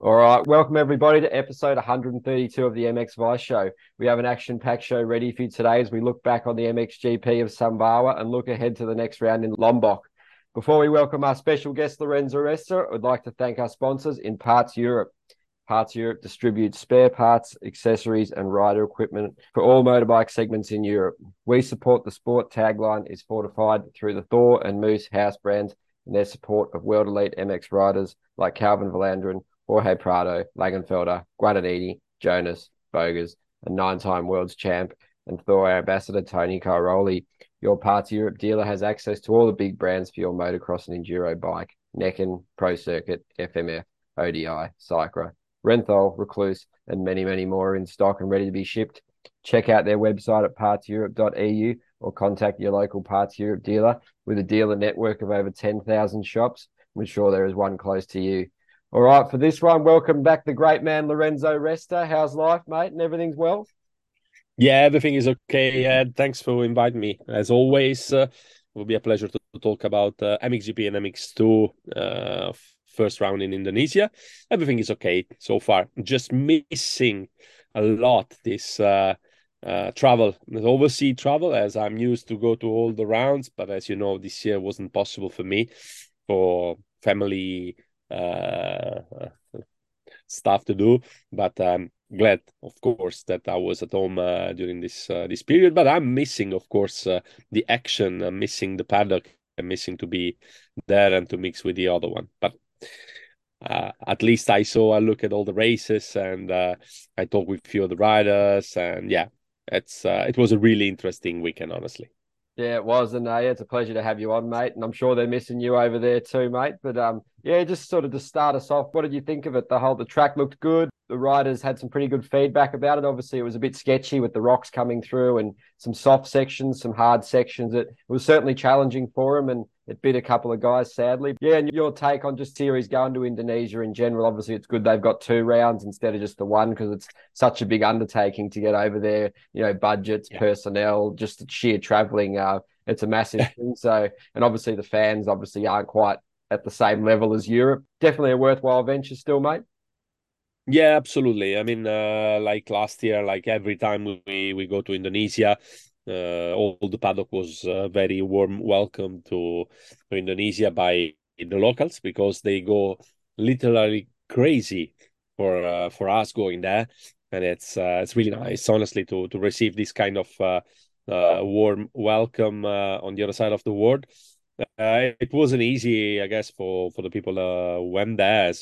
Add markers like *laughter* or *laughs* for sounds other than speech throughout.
All right, welcome everybody to episode 132 of the MX Vice Show. We have an action-packed show ready for you today as we look back on the MXGP of Sumbawa and look ahead to the next round in Lombok. Before we welcome our special guest Lorenzo Resta, I'd like to thank our sponsors in Parts Europe. Parts Europe distributes spare parts, accessories, and rider equipment for all motorbike segments in Europe. We support the sport tagline is fortified through the Thor and Moose house brands and their support of world elite MX riders like Calvin Vlanderen Jorge Prado, Langenfelder, Guadagnini, Jonas, Bogers, a nine-time world's champ, and Thor ambassador Tony Cairoli. Your Parts Europe dealer has access to all the big brands for your motocross and enduro bike: Neken, Pro Circuit, FMF, ODI, Cycra, Renthal, Rekluse, and many, many more in stock and ready to be shipped. Check out their website at partseurope.eu or contact your local Parts Europe dealer with a dealer network of over 10,000 shops. I'm sure there is one close to you. All right, for this one, welcome back the great man Lorenzo Resta. How's life, mate? And everything's well? Yeah, everything is okay. Uh, thanks for inviting me. As always, uh, it will be a pleasure to, talk about uh, MXGP and MX2 uh, first round in Indonesia. Everything is okay so far. Just missing a lot this uh, uh, travel, this overseas travel, as I'm used to go to all the rounds. But as you know, this year wasn't possible for me for family stuff to do. But I'm glad, of course, that I was at home uh, during this uh, this period. But I'm missing, of course, uh, the action. I'm missing the paddock. I'm missing to be there and to mix with the other one. But uh, at least I saw I look at all the races and uh, I talked with a few of the riders and yeah, it's uh, it was a really interesting weekend, honestly. Yeah, it was, and uh, yeah, it's a pleasure to have you on, mate. And I'm sure they're missing you over there too, mate. But um, yeah, just sort of to start us off, what did you think of it? The whole the track looked good. The riders had some pretty good feedback about it. Obviously, it was a bit sketchy with the rocks coming through and some soft sections, some hard sections. It, it was certainly challenging for them, and it bit a couple of guys, sadly. Yeah, and your take on just series going to Indonesia in general. Obviously, it's good they've got two rounds instead of just the one because it's such a big undertaking to get over there. You know, budgets, yeah. personnel, just sheer traveling. Uh, it's a massive *laughs* thing. So, and obviously the fans obviously aren't quite at the same level as Europe. Definitely a worthwhile venture still, mate. Yeah, absolutely. I mean, uh, like last year, like every time we we go to Indonesia, all the paddock was uh, very warm welcome to, Indonesia by the locals because they go literally crazy for uh, for us going there, and it's uh, it's really nice, honestly, to to receive this kind of uh, uh, warm welcome on the other side of the world. it wasn't easy, I guess, for for the people who went there.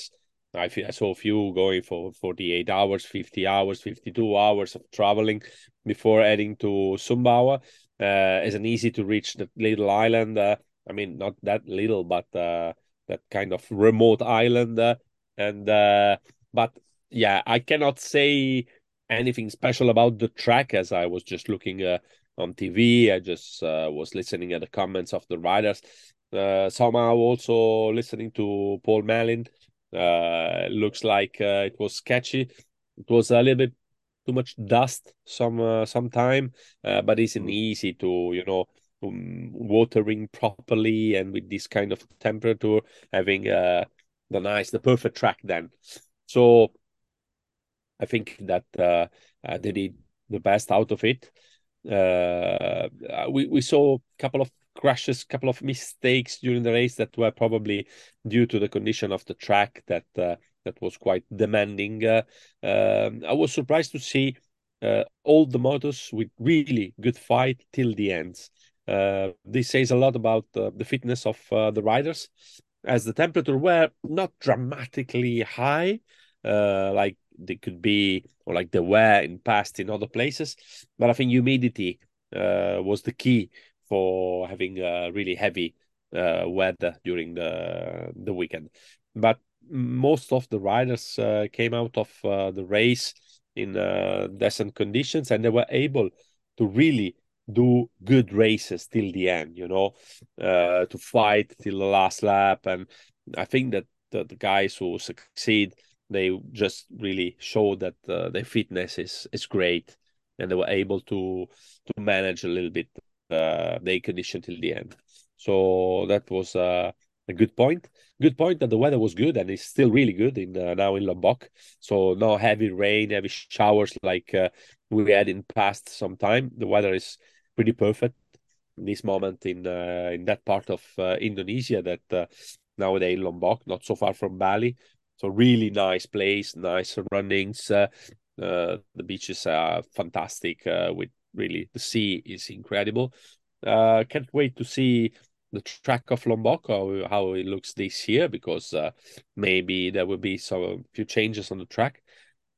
I, I saw a few going for 48 hours, 50 hours, 52 hours of traveling before heading to Sumbawa. Uh, it's an easy to reach little island. Uh, I mean, not that little, but uh, that kind of remote island. Uh, and uh, but yeah, I cannot say anything special about the track as I was just looking uh, on TV. I just was listening at the comments of the riders. Somehow also listening to Paul Malin. Uh, looks like uh, it was sketchy. It was a little bit too much dust some uh, time, uh, but it's not mm. easy to you know um, watering properly and with this kind of temperature having uh, the nice the perfect track then. So I think that uh, uh, they did the best out of it. Uh, we we saw a couple of crashes, couple of mistakes during the race that were probably due to the condition of the track that uh, that was quite demanding. Uh, um, I was surprised to see uh, all the motos with really good fight till the end. Uh, this says a lot about uh, the fitness of uh, the riders, as the temperature were not dramatically high, like they could be or like they were in past in other places. But I think humidity was the key for having a really heavy uh, weather during the the weekend. But most of the riders uh, came out of uh, the race in uh, decent conditions, and they were able to really do good races till the end. You know, uh, to fight till the last lap, and I think that the, the guys who succeed they just really show that uh, their fitness is is great and they were able to to manage a little bit uh, the condition till the end. So that was uh, a good point. Good point that the weather was good and it's still really good in uh, now in Lombok. So no heavy rain, heavy showers like uh, we had in past some time. The weather is pretty perfect in this moment in uh, in that part of uh, Indonesia that uh, nowadays Lombok, not so far from Bali. So really nice place, nice surroundings. Uh, the beaches are fantastic. with really the sea is incredible. can't wait to see the track of Lombok, how, how it looks this year, because uh, maybe there will be some few changes on the track.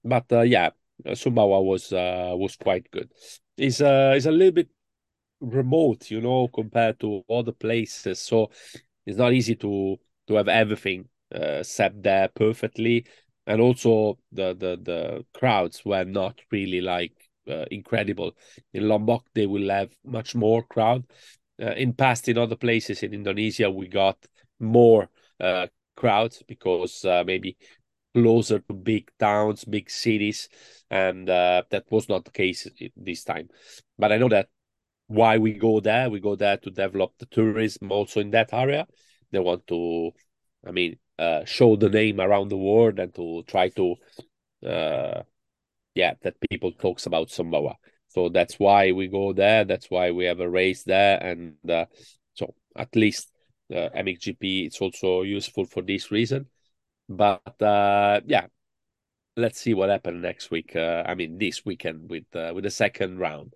But uh, yeah, Sumbawa was uh, was quite good. It's uh, it's a little bit remote, you know, compared to other places, so it's not easy to to have everything uh, set there perfectly. And also the the the crowds were not really like uh, incredible. In Lombok, they will have much more crowd uh, in past in other places in Indonesia we got more uh, crowds because uh, maybe closer to big towns, big cities, and uh, that was not the case this time. But I know that why we go there, we go there to develop the tourism also in that area. They want to, I mean, uh, show the name around the world and to try to, yeah, that people talks about Sumbawa. So that's why we go there. That's why we have a race there, and uh, so at least uh, MXGP it's also useful for this reason. But uh, yeah, let's see what happens next week. Uh, I mean, this weekend with uh, with the second round.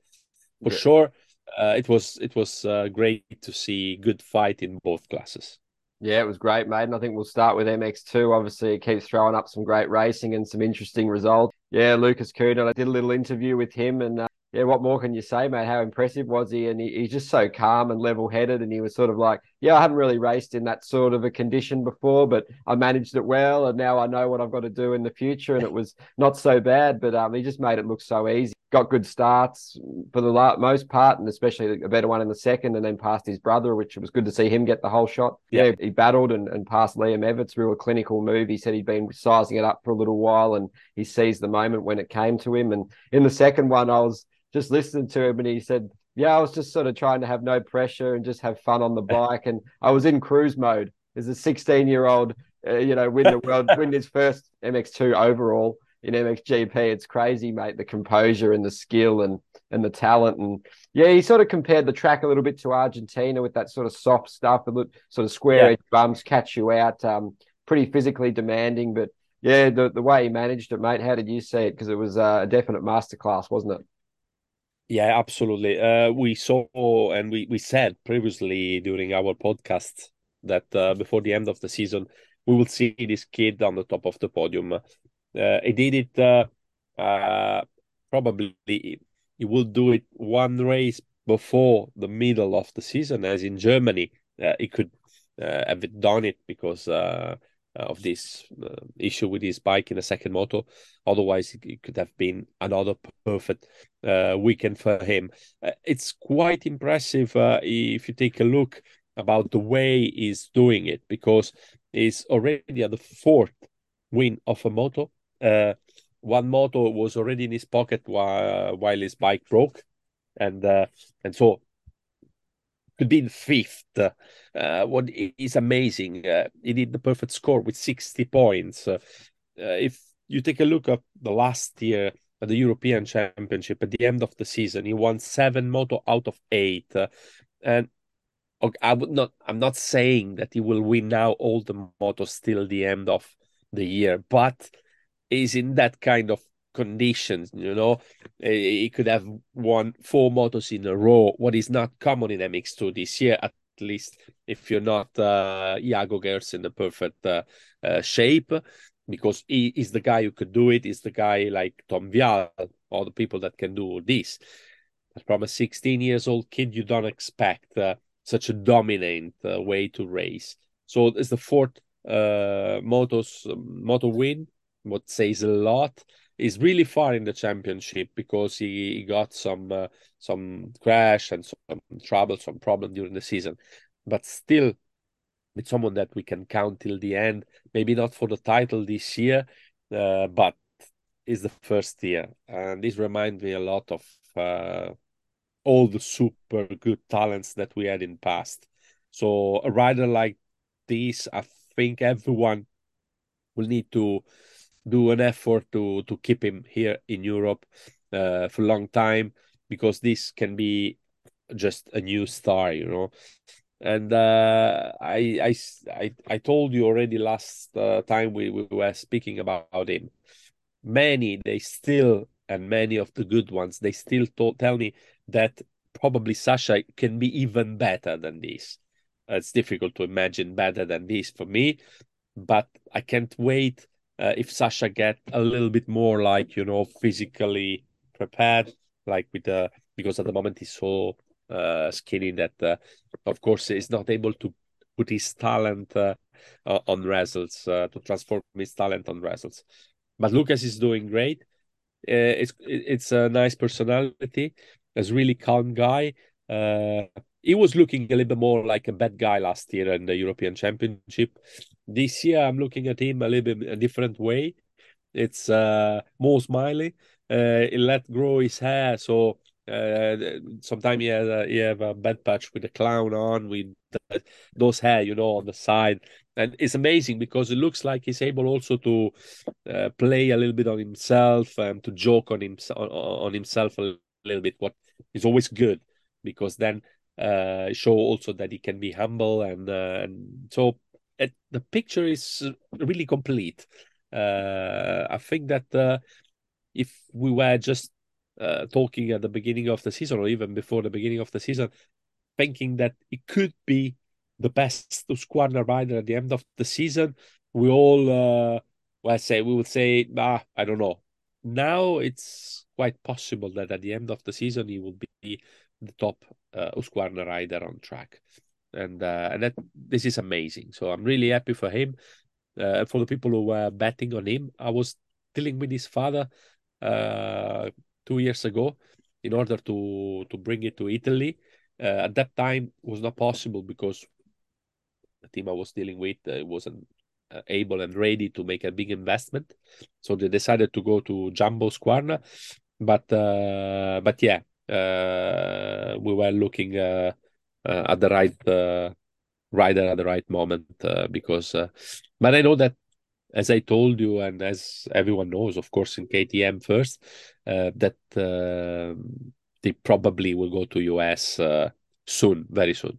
For yeah. sure, uh, it was it was uh, great to see good fight in both classes. Yeah, it was great, mate. And I think we'll start with MX2. Obviously, it keeps throwing up some great racing and some interesting results. Yeah, Lucas Coenen, I did a little interview with him and uh, yeah, what more can you say, mate? How impressive was he? And he, he's just so calm and level headed. And he was sort of like, yeah, I haven't really raced in that sort of a condition before, but I managed it well. And now I know what I've got to do in the future. And it was not so bad, but um, he just made it look so easy. Got good starts for the most part, and especially a better one in the second, and then passed his brother, which was good to see him get the whole shot. Yeah, yeah he battled and, and passed Liam Everts, real clinical move. He said he'd been sizing it up for a little while and he seized the moment when it came to him. And in the second one, I was just listening to him and he said, Yeah, I was just sort of trying to have no pressure and just have fun on the *laughs* bike. And I was in cruise mode as a 16 year old, uh, you know, win the world, win his first MX2 overall in MXGP. It's crazy, mate. The composure and the skill and and the talent. And yeah, he sort of compared the track a little bit to Argentina with that sort of soft stuff, a sort of square yeah. edge bumps, catch you out, um, pretty physically demanding. But yeah, the, the way he managed it, mate, how did you see it? Because it was uh, a definite masterclass, wasn't it? Yeah, absolutely. Uh, we saw and we, we said previously during our podcast that uh, before the end of the season, we will see this kid on the top of the podium. Uh, he did it uh, uh, probably, he will do it one race before the middle of the season, as in Germany. Uh, he could uh, have done it because of this uh, issue with his bike in the second moto. Otherwise, it, could have been another perfect uh, weekend for him. Uh, it's quite impressive uh, if you take a look about the way he's doing it because he's already at the fourth win of a moto. Uh, one moto was already in his pocket while while his bike broke, and and so could be in fifth. Uh, what is amazing, uh, he did the perfect score with 60 points. Uh, if you take a look at the last year at the European Championship, at the end of the season, he won seven moto out of eight. and okay, I would not. I'm not saying that he will win now all the motos till the end of the year, but is in that kind of conditions. You know, he could have won four motos in a row, what is not common in MX2 this year, at least if you're not uh, Jago Geerts in the perfect uh, uh, shape, because he is the guy who could do it. Is the guy like Tom Vialle, all the people that can do this. But from a 16 years old kid, you don't expect uh, such a dominant uh, way to race. So it's the fourth uh, motos moto win, what says a lot is really far in the championship because he, he got some uh, some crash and some trouble, some problem during the season. But still, it's someone that we can count till the end, maybe not for the title this year, uh, but is the first year, and this reminds me a lot of uh, all the super good talents that we had in past. So a rider like this, I think everyone will need to do an effort to to keep him here in Europe uh, for a long time because this can be just a new star, you know. And uh, I, I, I, I told you already last uh, time we, we were speaking about him. Many they still and many of the good ones they still told, tell me that probably Sasha can be even better than this. It's difficult to imagine better than this for me, but I can't wait uh, if Sasha get a little bit more like you know physically prepared, like with the because at the moment he's so uh, skinny that uh, of course he's not able to put his talent uh, on results uh, to transform his talent on results. But Lucas is doing great. Uh, it's it's a nice personality. A really calm guy. He was looking a little bit more like a bad guy last year in the European Championship. This year, I'm looking at him a little bit a different way. It's uh, more smiley. Uh, he let grow his hair, so uh, sometimes he has a, he have a bad patch with a clown on with the, those hair, you know, on the side, and it's amazing because it looks like he's able also to uh, play a little bit on himself and to joke on him on, on himself a little bit. What is always good because then uh, show also that he can be humble and uh, and so it, the picture is really complete. Uh, I think that uh, if we were just uh, talking at the beginning of the season or even before the beginning of the season, thinking that it could be the best Husqvarna rider at the end of the season, we all, uh, well, say we would say, ah, I don't know. Now it's quite possible that at the end of the season he will be the top uh, Husqvarna rider on track, and uh, and that this is amazing. So I'm really happy for him. Uh, for the people who were betting on him, I was dealing with his father uh, two years ago in order to to bring it to Italy. Uh, at that time, was not possible because the team I was dealing with uh, wasn't uh, able and ready to make a big investment, so they decided to go to Jumbo Husqvarna. But uh, but yeah, uh, we were looking at the right rider at the right moment because. but I know that as I told you, and as everyone knows, of course, in KTM first, uh, that uh, they probably will go to US uh, soon, very soon.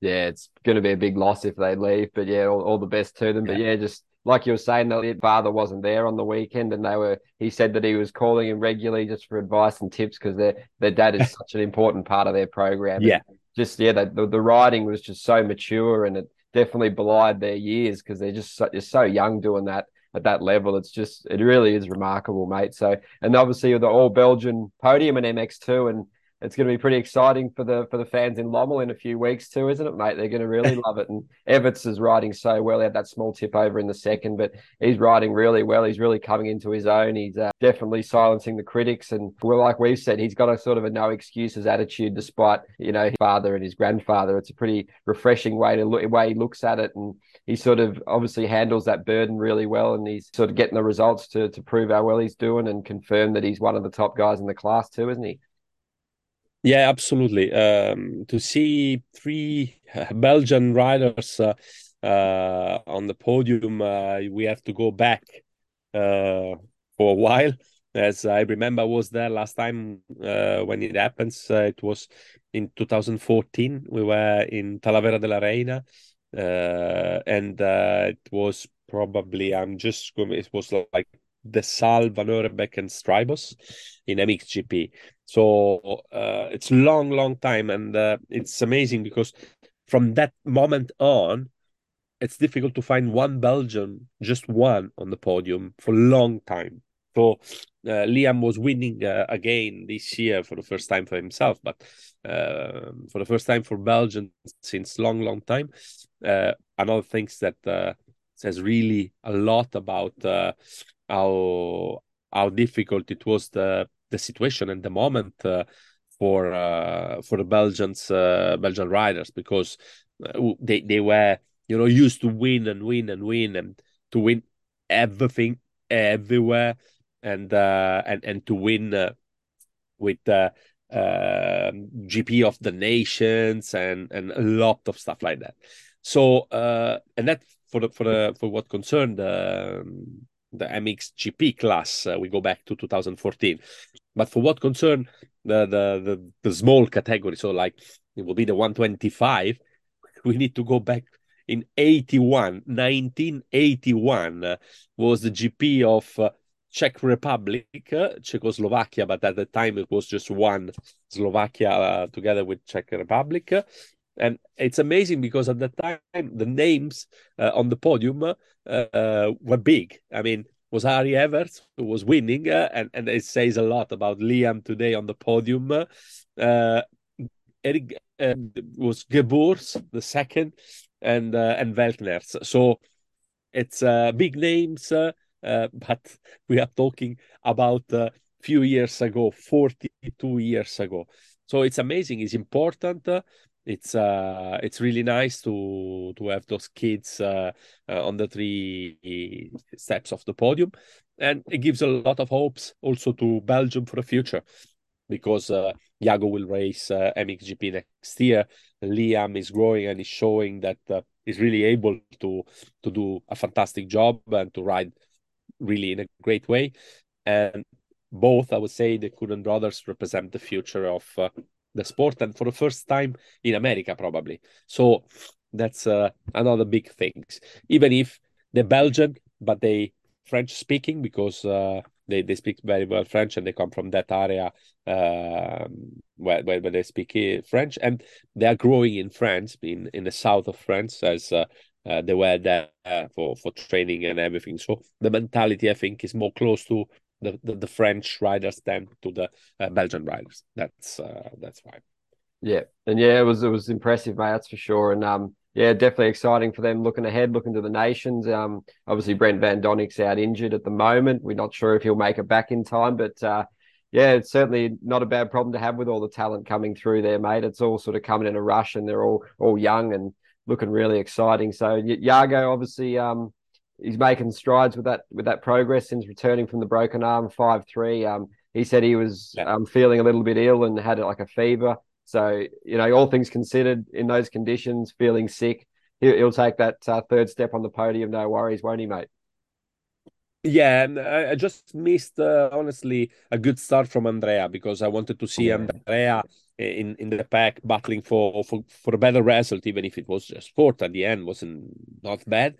Yeah, it's going to be a big loss if they leave, but yeah, all, all the best to them. Yeah. But yeah, just like you were saying, their father wasn't there on the weekend, and they were. He said that he was calling him regularly just for advice and tips because their their dad is *laughs* such an important part of their program. Yeah, just yeah, the, the riding was just so mature, and it definitely belied their years because they're just so, just so young doing that at that level. It's just it really is remarkable, mate. So and obviously with the all Belgian podium in MX2 and it's going to be pretty exciting for the for the fans in Lommel in a few weeks too, isn't it, mate? They're going to really *laughs* love it. And Everts is riding so well. He had that small tip over in the second, but he's riding really well. He's really coming into his own. He's uh, definitely silencing the critics. And well, like we've said, he's got a sort of a no excuses attitude, despite you know his father and his grandfather. It's a pretty refreshing way to look way he looks at it, and he sort of obviously handles that burden really well. And he's sort of getting the results to to prove how well he's doing and confirm that he's one of the top guys in the class too, isn't he? Yeah, absolutely. Um, to see three *laughs* Belgian riders uh, uh, on the podium, uh, we have to go back uh, for a while. As I remember, I was there last time uh, when it happens. Uh, it was in 2014. We were in Talavera de la Reina, and it was probably I'm just going. it was like Desalle Van Horebeek and Strijbos in MXGP. So uh, it's long, long time, and uh, it's amazing because from that moment on, it's difficult to find one Belgian, just one on the podium for a long time. So uh, Liam was winning uh, again this year for the first time for himself, but uh, for the first time for Belgium since long, long time. Uh, another things that uh, says really a lot about uh, how how difficult it was the the situation and the moment uh, for uh, for the Belgians uh, Belgian riders because uh, they they were you know used to win and win and win and to win everything everywhere and uh, and and to win uh, with the GP of the nations and and a lot of stuff like that. So uh, and that for the for the for what concerned um, the MXGP class, uh, we go back to 2014. But for what concern the, the the the small category, so like it will be the 125, *laughs* we need to go back in 81 1981 uh, was the gp of uh, czech republic uh, czechoslovakia but at the time it was just one slovakia uh, together with czech republic and it's amazing because at the time the names uh, on the podium uh, were big i mean was Harry Everts who was winning, and and it says a lot about Liam today on the podium. Eric was Geboers the second, and uh, and Weltners. So it's uh, big names, uh, uh, but we are talking about a uh, few years ago, 42 years ago. So it's amazing. It's important. It's uh, it's really nice to to have those kids uh, uh, on the three steps of the podium, and it gives a lot of hopes also to Belgium for the future because uh, will race uh, MXGP next year. Liam is growing and is showing that uh, he's really able to to do a fantastic job and to ride really in a great way. And both, I would say, the Coenen brothers represent the future of uh, the sport, and for the first time in America, probably. So that's uh, another big thing. Even if they're Belgian, but they French speaking because uh, they, they speak very well French and they come from that area uh, where, where, they speak uh, French and they are growing in France in, in the south of France as uh, uh, they were there for, for training and everything. So the mentality I think is more close to the, the, the French riders than to the uh, Belgian riders. That's uh, that's fine. Yeah, and yeah, it was it was impressive, mate. That's for sure. And um, yeah, definitely exciting for them looking ahead, looking to the nations. Um, obviously Brent Van Doninck's out injured at the moment. We're not sure if he'll make it back in time, but uh, yeah, it's certainly not a bad problem to have with all the talent coming through there, mate. It's all sort of coming in a rush, and they're all all young and looking really exciting. So Jago, obviously, um, he's making strides with that with that progress since returning from the broken arm five three. Um, he said he was yeah. um, feeling a little bit ill and had like a fever. So, you know, all things considered, in those conditions, feeling sick, he'll, he'll take that uh, third step on the podium. No worries, won't he, mate? Yeah, and I just missed uh, honestly a good start from Andrea because I wanted to see Andrea in in the pack battling for for for a better result, even if it was just fourth at the end, wasn't not bad.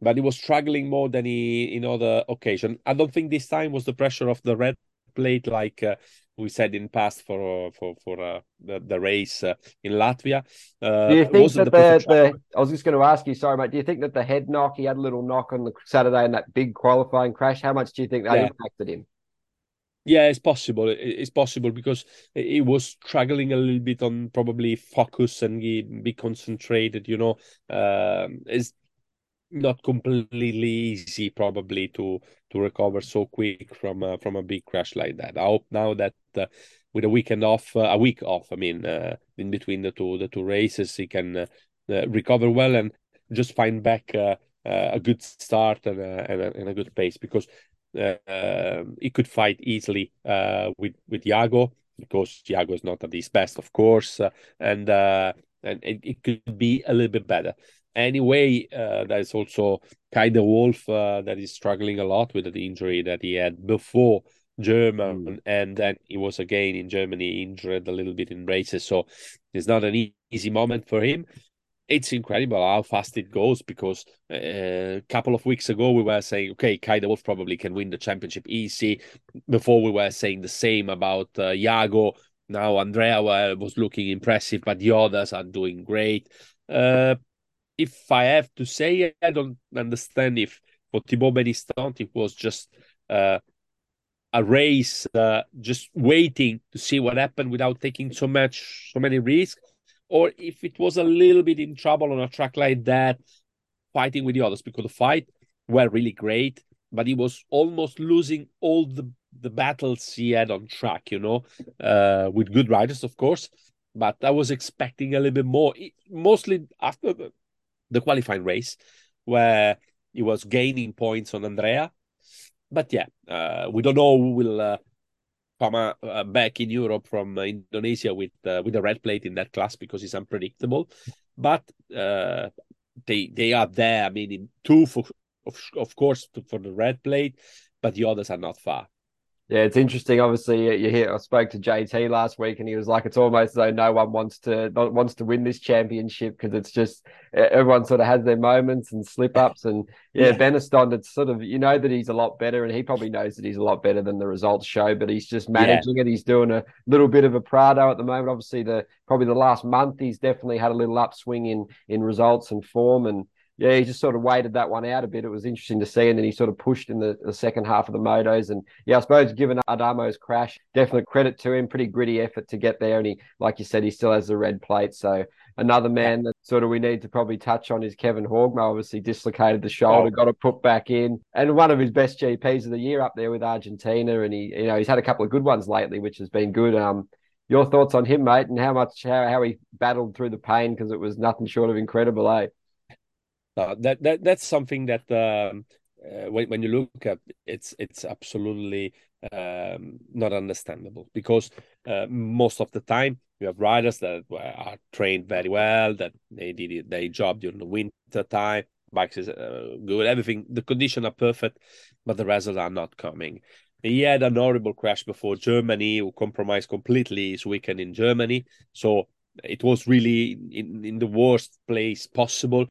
But he was struggling more than he in other occasion. I don't think this time was the pressure of the red plate like uh, we said in past for for for uh, the, the race uh, in Latvia. Uh, do you think that the, the, the, I was just going to ask you, sorry, mate. Do you think that the head knock he had a little knock on the Saturday in that big qualifying crash? How much do you think that yeah. impacted him? Yeah, it's possible. It's possible because he was struggling a little bit on probably focus and be concentrated. You know, um, it's not completely easy probably to to recover so quick from uh, from a big crash like that. I hope now that uh, with a weekend off, uh, a week off, I mean, uh, in between the two the two races, he can uh, uh, recover well and just find back a good start and a, and a, and a good pace because um, he could fight easily with with Jago because Jago is not at his best, of course, and and it, it could be a little bit better anyway, uh, there's also Kay de Wolf uh, that is struggling a lot with the injury that he had before German, mm. and then he was again in Germany injured a little bit in races. So it's not an easy moment for him. It's incredible how fast it goes because uh, a couple of weeks ago we were saying, okay, Kay de Wolf probably can win the championship easy. Before we were saying the same about uh, Jago. Now Andrea was looking impressive, but the others are doing great. Uh, if I have to say, I don't understand if for Thibaut Benistant it was just uh, a race, uh, just waiting to see what happened without taking so much, so many risks, or if it was a little bit in trouble on a track like that, fighting with the others because the fight were really great, but he was almost losing all the the battles he had on track, you know, uh, with good riders, of course. But I was expecting a little bit more, mostly after the the qualifying race where he was gaining points on Andrea. But yeah, uh, we don't know who will uh, come uh, back in Europe from Indonesia with uh, with a red plate in that class because it's unpredictable. But uh, they they are there. I mean, two for of, of course for the red plate, but the others are not far. Yeah, it's interesting. Obviously, you hear I spoke to JT last week, and he was like, "It's almost as though no one wants to wants to win this championship because it's just everyone sort of has their moments and slip ups." And *laughs* yeah, yeah. Benistant, it's sort of you know that he's a lot better, and he probably knows that he's a lot better than the results show. But he's just managing yeah. it. He's doing a little bit of a Prado at the moment. Obviously, the probably the last month he's definitely had a little upswing in in results and form, and yeah, he just sort of waited that one out a bit. It was interesting to see, and then he sort of pushed in the, the second half of the motos. And yeah, I suppose given Adamo's crash, definitely credit to him. Pretty gritty effort to get there, and he, like you said, he still has the red plate. So another man that sort of we need to probably touch on is Kevin Horgmo. Obviously dislocated the shoulder, oh. got it put back in, and one of his best GPs of the year up there with Argentina. And he, you know, he's had a couple of good ones lately, which has been good. Um, your thoughts on him, mate, and how much how how he battled through the pain because it was nothing short of incredible, eh? That that that's something that um, uh, when when you look at it's it's absolutely um, not understandable because uh, most of the time you have riders that are trained very well that they did their job during the winter time bikes is uh, good everything the conditions are perfect but the results are not coming he had an horrible crash before Germany, who compromised completely his weekend in Germany. So it was really in, in the worst place possible.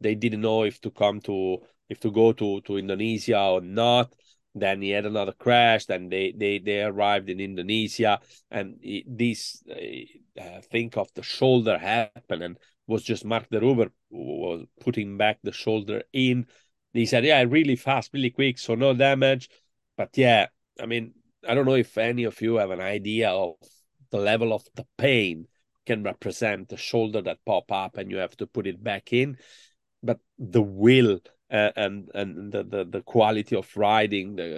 They didn't know if to come to if to go to to Indonesia or not. Then he had another crash. Then they they they arrived in Indonesia, and it, this uh, uh think of the shoulder happened, and was just Marc de Reuver was putting back the shoulder in. He said, "Yeah, really fast, really quick, so no damage." But yeah, I mean, I don't know if any of you have an idea of the level of the pain can represent the shoulder that pop up and you have to put it back in. But the will uh, and and the, the, the quality of riding the,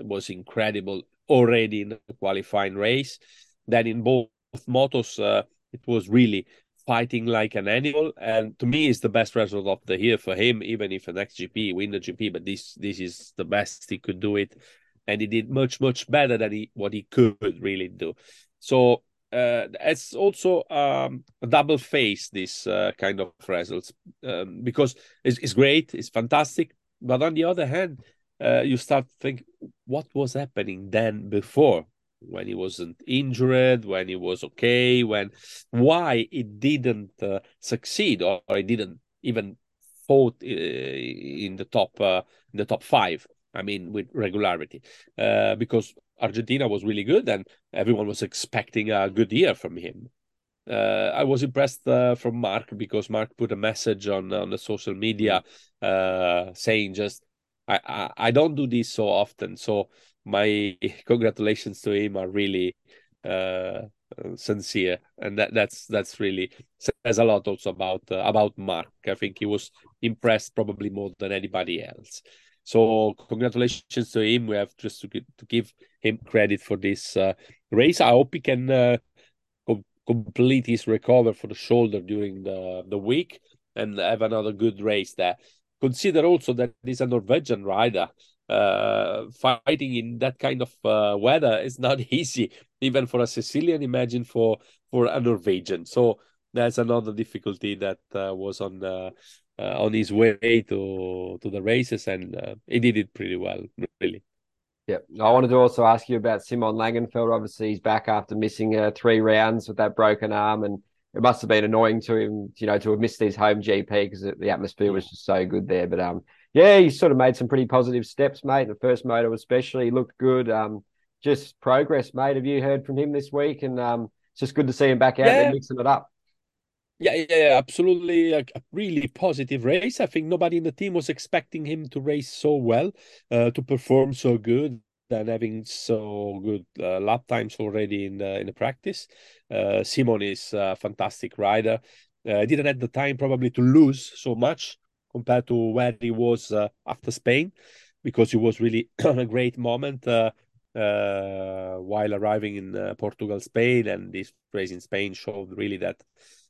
uh, was incredible already in the qualifying race. Then in both motos uh, it was really fighting like an animal. And to me is the best result of the year for him even if an xgp win the gp but this this is the best he could do it. And he did much much better than he what he could really do. So uh, it's also um, a double face this uh, kind of results. Um, because it's, it's, great it's fantastic but on the other hand uh, you start to think what was happening then before? When he wasn't injured when he was okay when why it didn't uh, succeed or, or it didn't even fought uh, in the top uh, in the top five I mean, with regularity, uh, because Argentina was really good and everyone was expecting a good year from him. Uh, I was impressed uh, from Mark because Mark put a message on on the social media uh, saying just I, I, I don't do this so often, so my *laughs* congratulations to him are really uh, sincere, and that that's that's really says a lot also about uh, about Mark. I think he was impressed probably more than anybody else. So congratulations to him. We have just to, to give him credit for this uh, race. I hope he can uh, com- complete his recover for the shoulder during the, the week and have another good race there. Consider also that he's a Norwegian rider. Uh, fighting in that kind of uh, weather is not *laughs* easy, even for a Sicilian. Imagine for for a Norwegian. So that's another difficulty that uh, was on the uh, on his way to to the races, and uh, he did it pretty well, really. Yeah, I wanted to also ask you about Simon Langenfeld. Obviously, he's back after missing uh, three rounds with that broken arm, and it must have been annoying to him, you know, to have missed his home GP because the atmosphere was just so good there. But um, yeah, he sort of made some pretty positive steps, mate. The first motor especially looked good. Um, just progress, mate. Have you heard from him this week? And um, it's just good to see him back out yeah. there mixing it up. Yeah, yeah, absolutely. A, a, really positive race. I think nobody in the team was expecting him to race so well, uh, to perform so good, and having so good uh, lap times already in the in the practice. Uh, Simon is a fantastic rider. Uh, didn't have the time probably to lose so much compared to where he was uh, after Spain, because he was really *clears throat* a great moment. Uh, while arriving in Portugal, Spain, and this race in Spain showed really that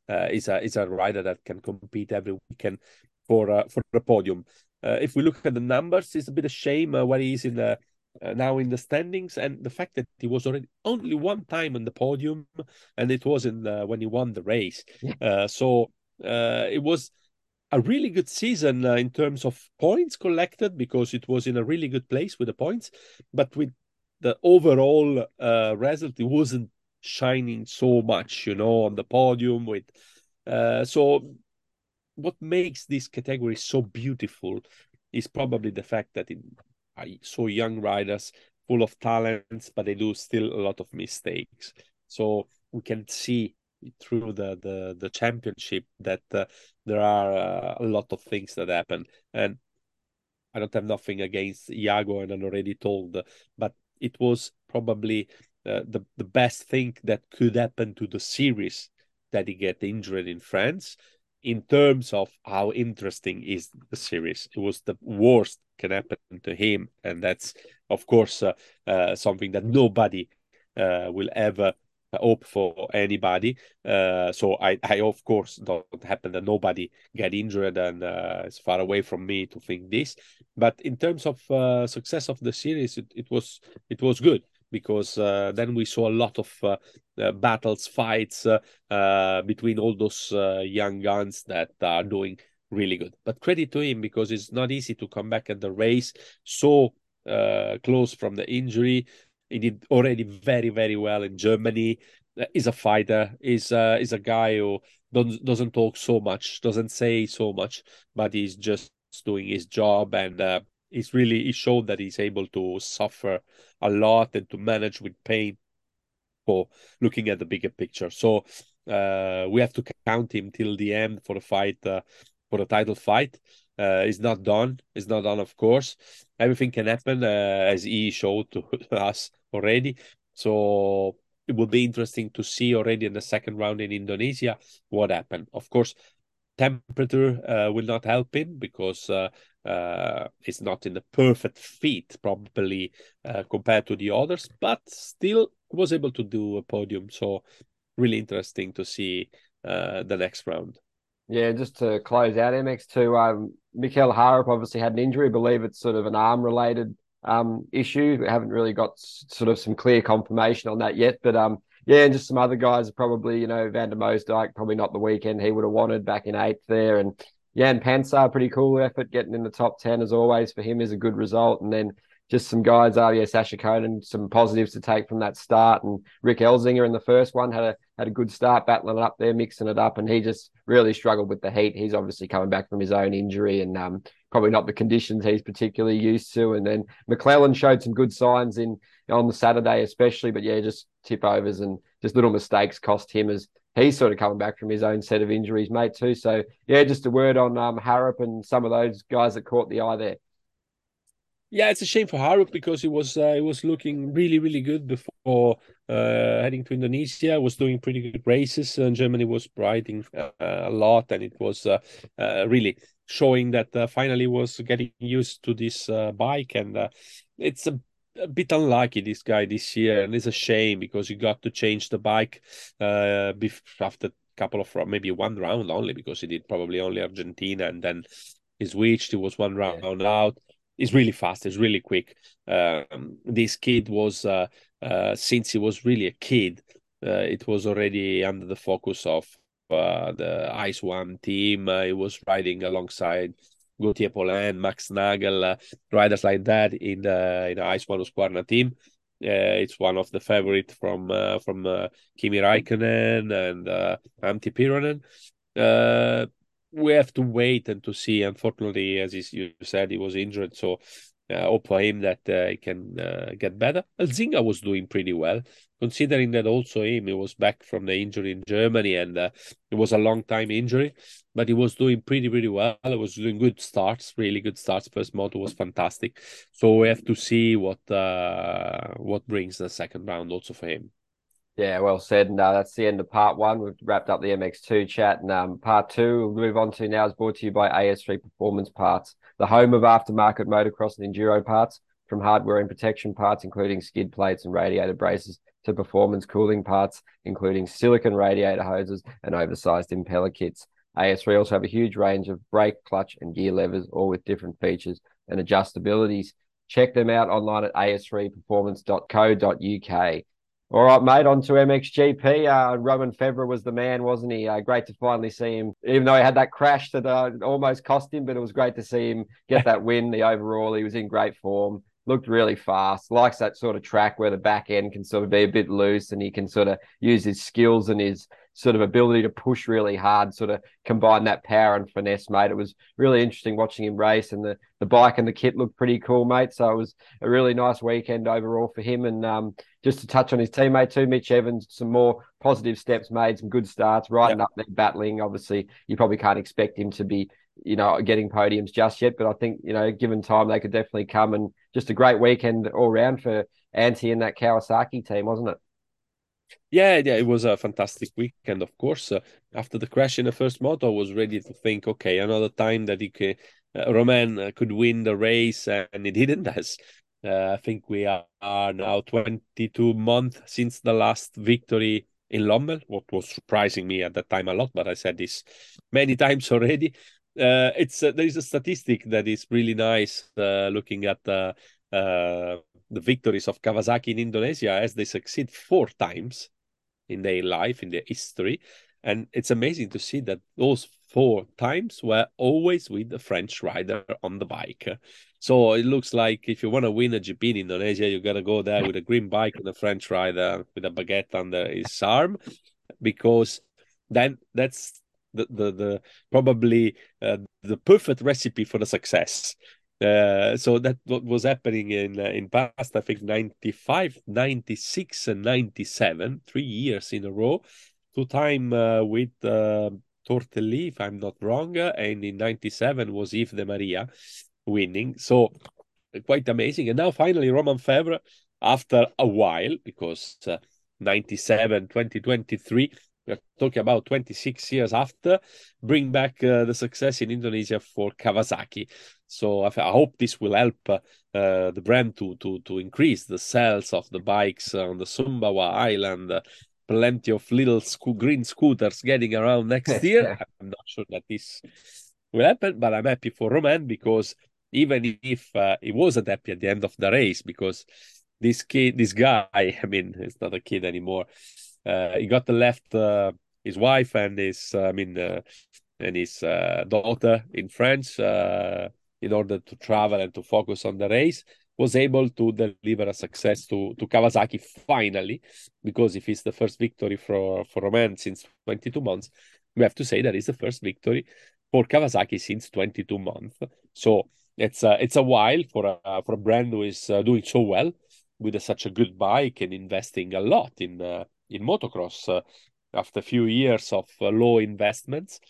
uh, is a is a rider that can compete every weekend for uh, for the podium. Uh, if we look at the numbers, it's a bit of shame uh, where he is in the uh, now in the standings, and the fact that he was already only one time on the podium, and it was in uh, when he won the race. so it was a really good season uh, in terms of points collected because it was in a really good place with the points, but with the overall uh, result, it wasn't shining so much, you know, on the podium. With uh, so, what makes this category so beautiful is probably the fact that it I saw young riders full of talents, but they do still a lot of mistakes. So we can see through the the, the championship that uh, there are uh, a lot of things that happen, and I don't have nothing against Jago, and I'm already told, but it was probably the the best thing that could happen to the series that he get injured in France in terms of how interesting is the series. It was the worst can happen to him, and that's of course uh, uh, something that nobody uh, will ever hope for anybody. Uh, so I, I of course don't happen that nobody get injured, and uh, it's far away from me to think this. But in terms of success of the series, it, it was it was good because uh, then we saw a lot of uh, uh, battles, fights between all those young guns that are doing really good. But credit to him because it's not easy to come back at the race so close from the injury. He did already very, very well in Germany. He's a fighter. Uh, is a guy who doesn't doesn't talk so much, doesn't say so much, but he's just doing his job and uh, he's really he showed that he's able to suffer a lot and to manage with pain for looking at the bigger picture. So uh, we have to count him till the end for the fight uh, for the title fight. Uh, it's not done. It's not done, of course. Everything can happen, uh, as he showed to *laughs* us already. So it will be interesting to see already in the second round in Indonesia what happened. Of course, temperature uh, will not help him because uh, uh, it's not in the perfect fit probably uh, compared to the others, but still was able to do a podium. So really interesting to see uh, the next round. Yeah, just to close out MX2, um, Haarup obviously had an injury. I believe it's sort of an arm related um, issue. We haven't really got sort of some clear confirmation on that yet, but um, yeah, and just some other guys probably, you know, Van der Moosdijk, probably not the weekend he would have wanted back in eighth there. And Jan Pancar, pretty cool effort getting in the top 10 as always for him is a good result. And then just some guys, yeah, Sasha Coenen, some positives to take from that start. And Rick Elzinga in the first one had a had a good start, battling it up there, mixing it up, and he just really struggled with the heat. He's obviously coming back from his own injury and um, probably not the conditions he's particularly used to. And then McLellan showed some good signs in on the Saturday, especially, but yeah, just tip overs and just little mistakes cost him as he's sort of coming back from his own set of injuries, mate, too. So yeah, just a word on um, Haarup and some of those guys that caught the eye there. Yeah, it's a shame for Haarup because he was uh, he was looking really really good before uh, heading to Indonesia. Was doing pretty good races, and Germany was riding uh, a lot, and it was uh, uh, really showing that uh, finally was getting used to this bike. And it's a, a, bit unlucky this guy this year, and it's a shame because he got to change the bike uh, after a couple of maybe one round only because he did probably only Argentina, and then he switched. He was one round yeah. out is really fast. It's really quick. Um, this kid was uh, uh, since he was really a kid, uh, it was already under the focus of uh, the Ice One team. Uh, he was riding alongside Gautier Paulin, Max Nagl, uh, riders like that in the in the Ice One team. it's one of the favorite from from Kimi Raikkonen and uh, Antti Pyrhönen we have to wait and to see. Unfortunately, as you said, he was injured, so uh, hope for him that uh, he can uh, get better. Elzinga was doing pretty well, considering that also him he was back from the injury in Germany and uh, it was a long time injury, but he was doing pretty pretty well. He was doing good starts, really good starts. First moto was fantastic, so we have to see what uh, what brings the second round also for him. Yeah, well said. And uh, that's the end of part one. We've wrapped up the MX2 chat. And um, part two, we'll move on to now is brought to you by AS3 Performance Parts, the home of aftermarket motocross and enduro parts, from hardware and protection parts, including skid plates and radiator braces, to performance cooling parts, including silicon radiator hoses and oversized impeller kits. AS3 also have a huge range of brake, clutch, and gear levers, all with different features and adjustabilities. Check them out online at as3performance.co.uk. All right, mate, on to MXGP. Uh, Romain Febvre was the man, wasn't he? Uh, great to finally see him, even though he had that crash that uh, almost cost him, but it was great to see him get *laughs* that win. The overall, he was in great form, looked really fast, likes that sort of track where the back end can sort of be a bit loose and he can sort of use his skills and his sort of ability to push really hard, sort of combine that power and finesse, mate. It was really interesting watching him race, and the, the bike and the kit looked pretty cool, mate. So it was a really nice weekend overall for him. And um, just to touch on his teammate too, Mitch Evans, some more positive steps made, some good starts, riding up there, battling. Obviously, you probably can't expect him to be, you know, getting podiums just yet, but I think you know, given time, they could definitely come. And just a great weekend all round for Antti and that Kawasaki team, wasn't it? Yeah, yeah, it was a fantastic weekend. Of course, uh, after the crash in the first moto, I was ready to think, okay, another time that he could, uh, Romain uh, could win the race, and he didn't. As uh, I think we are, are now 22 months since the last victory in Lommel, what was surprising me at that time a lot, but I said this many *laughs* times already. Uh, it's uh, there is a statistic that is really nice looking at the the victories of Kawasaki in Indonesia as they succeed four times in their life, in their history. And it's amazing to see that those four times were always with a French rider on the bike. So it looks like if you want to win a GP in Indonesia, you got to go there with a green bike and a French rider with a baguette under his arm, because then that's the the, the probably uh, the perfect recipe for the success. Uh, so that what was happening in uh, in past i think 95 96 and 97 three years in a row two time uh, with uh, tortelli if i'm not wrong and in 97 was yves de maria winning so quite amazing and now finally Romain febvre after a while because uh, 97 2023 we're talking about 26 years after bring back uh, the success in indonesia for kawasaki so I, I hope this will help uh, the brand to to to increase the sales of the bikes on the Sumbawa Island. Uh, plenty of little sco- green scooters getting around next *laughs* year. I'm not sure that this will happen, but I'm happy for Romain because even if uh, he wasn't happy at the end of the race, because this kid, this guy, *laughs* I mean, it's not a kid anymore. Uh, he got the left uh, his wife and his, uh, I mean, and his daughter in France in order to travel and to focus on the race, was able to deliver a success to, to Kawasaki finally, because if it's the first victory for, for Romain since 22 months, we have to say that it's the first victory for Kawasaki since 22 months. So it's a, it's a while for a, for a brand who is doing so well with a, such a good bike and investing a lot in uh, in motocross. Uh, after a few years of uh, low investments,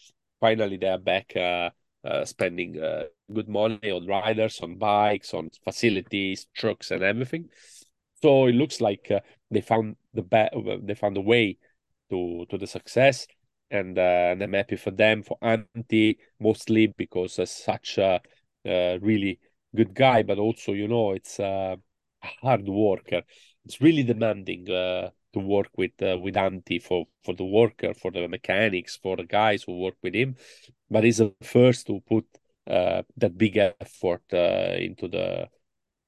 finally they are back uh, uh, spending uh, good money on riders, on bikes, on facilities, trucks, and everything. So it looks like uh, they found the they found a way to to the success, and, uh, and I'm happy for them for Antti mostly because uh, such a really good guy, but also you know it's a hard worker. It's really demanding to work with uh, with Antti for for the worker, for the mechanics, for the guys who work with him but he's the first to put uh, that big effort uh, into the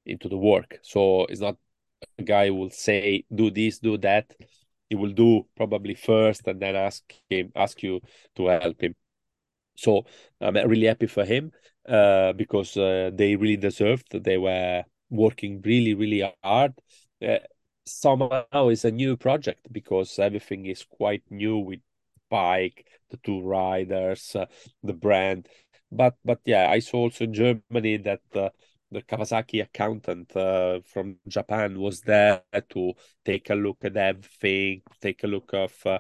into the work. So it's not a guy will say do this, do that. He will do probably first and then ask him ask you to help him. So I'm really happy for him uh, because uh, they really deserved. They were working really really hard. Uh, somehow it's a new project because everything is quite new with bike the two riders, uh, the brand. But but yeah, I saw also in Germany that uh, the Kawasaki accountant uh, from Japan was there to take a look at everything, take a look of uh,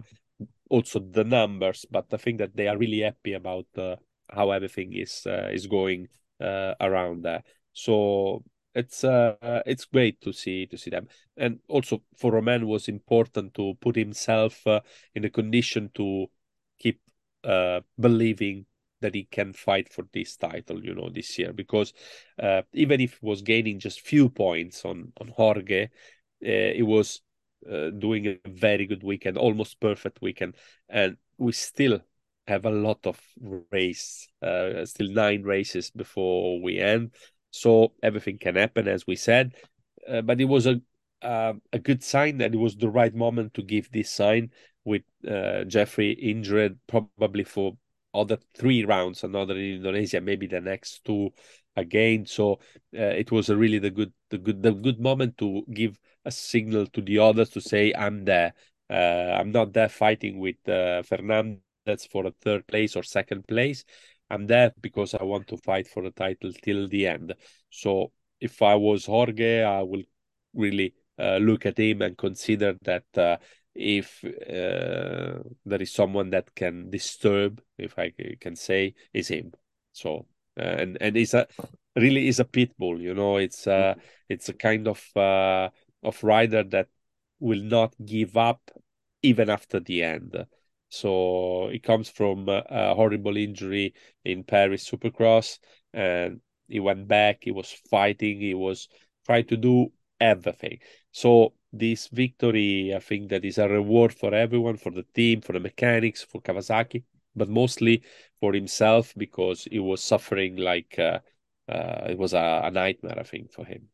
also the numbers. But I think that they are really happy about uh, how everything is uh, is going around there. So it's uh it's great to see to see them and also for romain was important to put himself uh, in a condition to keep uh, believing that he can fight for this title, you know, this year. Because uh, even if he was gaining just few points on on Jorge, uh, he was uh, doing a very good weekend, almost perfect weekend, and we still have a lot of race, uh, still nine races before we end. So everything can happen, as we said. Uh, but it was a uh, a good sign that it was the right moment to give this sign with uh, Jeffrey injured probably for other three rounds, another in Indonesia, maybe the next two again. So uh, it was a really the good the good the good moment to give a signal to the others to say I'm there. Uh, I'm not there fighting with uh, Fernandez for a third place or second place. I'm there because I want to fight for the title till the end. So if I was Jorge, I will really uh, look at him and consider that uh, if uh, there is someone that can disturb, if I can say, is him. So uh, and and it's a really is a pit bull. You know, it's uh it's a kind of uh, of rider that will not give up even after the end. So it comes from a, horrible injury in Paris Supercross, and he went back. He was fighting. He was trying to do everything. So this victory, I think that is a reward for everyone, for the team, for the mechanics, for Kawasaki, but mostly for himself because he was suffering like uh, uh, it was a, a nightmare, I think, for him.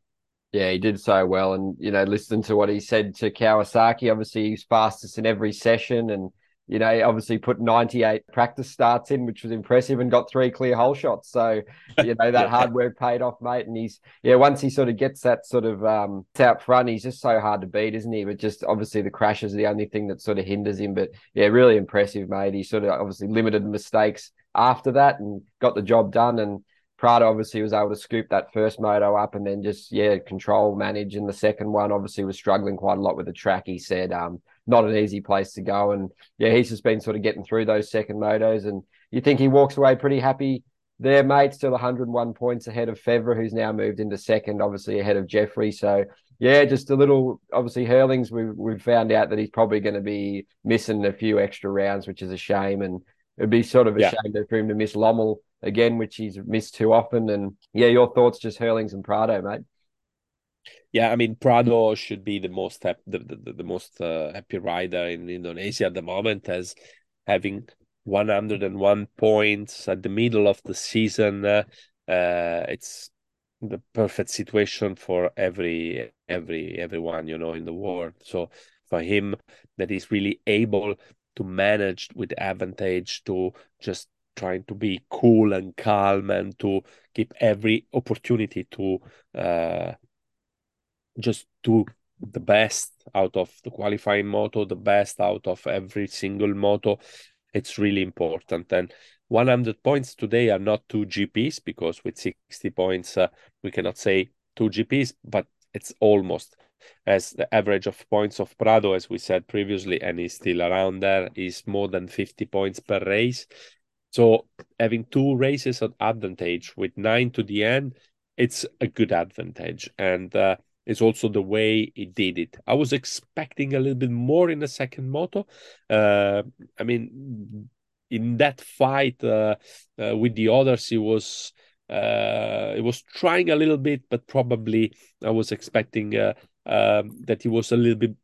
Yeah, he did so well. And, you know, listen to what he said to Kawasaki. Obviously, he's fastest in every session. And you know, obviously put 98 practice starts in, which was impressive, and got three clear hole shots. So, you know, that *laughs* yeah. hard work paid off, mate. And he's, yeah, once he sort of gets that sort of um, out front, he's just so hard to beat, isn't he? But just obviously the crashes are the only thing that sort of hinders him. But yeah, really impressive, mate. He sort of obviously limited mistakes after that and got the job done. And Prado obviously was able to scoop that first moto up and then just, yeah, control, manage. And the second one obviously was struggling quite a lot with the track, he said. Um, not an easy place to go. And yeah, he's just been sort of getting through those second motos. And you think he walks away pretty happy there, mate. Still 101 points ahead of Febvre, who's now moved into second, obviously ahead of Jeffrey. So yeah, just a little. Obviously, Herlings, we've we've found out that he's probably going to be missing a few extra rounds, which is a shame. And it'd be sort of a yeah. shame for him to miss Lommel again, which he's missed too often. And yeah, your thoughts, just Herlings and Prado, mate yeah, I mean Prado should be the most the, the, the most uh, happy rider in Indonesia at the moment, as having 101 points at the middle of the season. Uh, uh, it's the perfect situation for every every everyone you know in the world. So for him, that is really able to manage with advantage to just trying to be cool and calm and to keep every opportunity to uh, just do the best out of the qualifying moto, the best out of every single moto. It's really important. And 100 points today are not two GPs because with 60 points, uh, we cannot say two GPs, but it's almost as the average of points of Prado, as we said previously, and is still around there, is more than 50 points per race. So having two races at advantage with nine to the end, it's a good advantage. And uh, it's also the way he did it. I was expecting a little bit more in the second moto. Uh, I mean, in that fight uh, uh, with the others, he was uh, he was trying a little bit, but probably I was expecting uh, um, that he was a little bit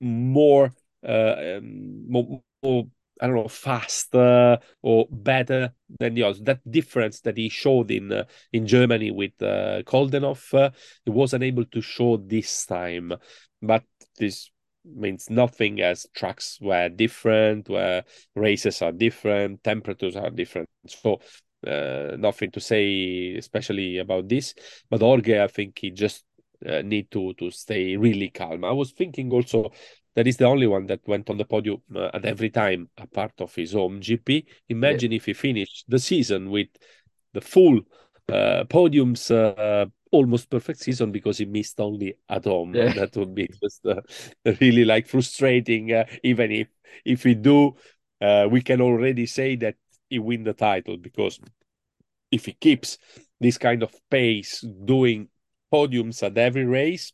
more uh, um, more, more I don't know, faster or better than the others. That difference that he showed in uh, in Germany with uh, Coldenhoff, uh, he wasn't able to show this time. But this means nothing as tracks were different, where races are different, temperatures are different. So uh, nothing to say, especially about this. But Jorge, I think he just uh, need to to stay really calm. I was thinking also that is the only one that went on the podium uh, at every time, a part of his home GP. Imagine yeah. if he finished the season with the full uh, podiums, uh, almost perfect season because he missed only at home. Yeah. *laughs* That would be just uh, really like frustrating. Uh, even if if we do, uh, we can already say that he win the title because if he keeps this kind of pace, doing podiums at every race,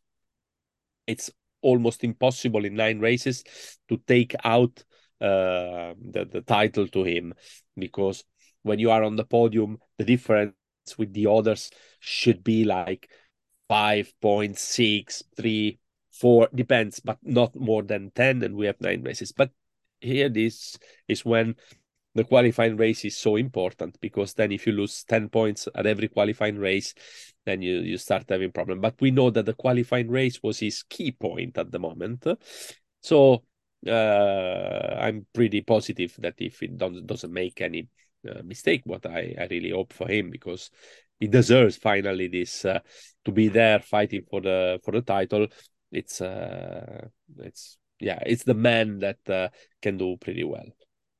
it's almost impossible in nine races to take out uh, the, the title to him because when you are on the podium, the difference with the others should be like five point six, three, four, depends, but not more than 10. And we have nine races. But here, this is when the qualifying race is so important because then if you lose 10 points at every qualifying race then you you start having problem. But we know that the qualifying race was his key point at the moment. So uh, i'm pretty positive that if it doesn't, doesn't make any uh, mistake what I, I really hope for him because he deserves finally this uh, to be there fighting for the for the title. It's uh it's yeah it's the man that uh, can do pretty well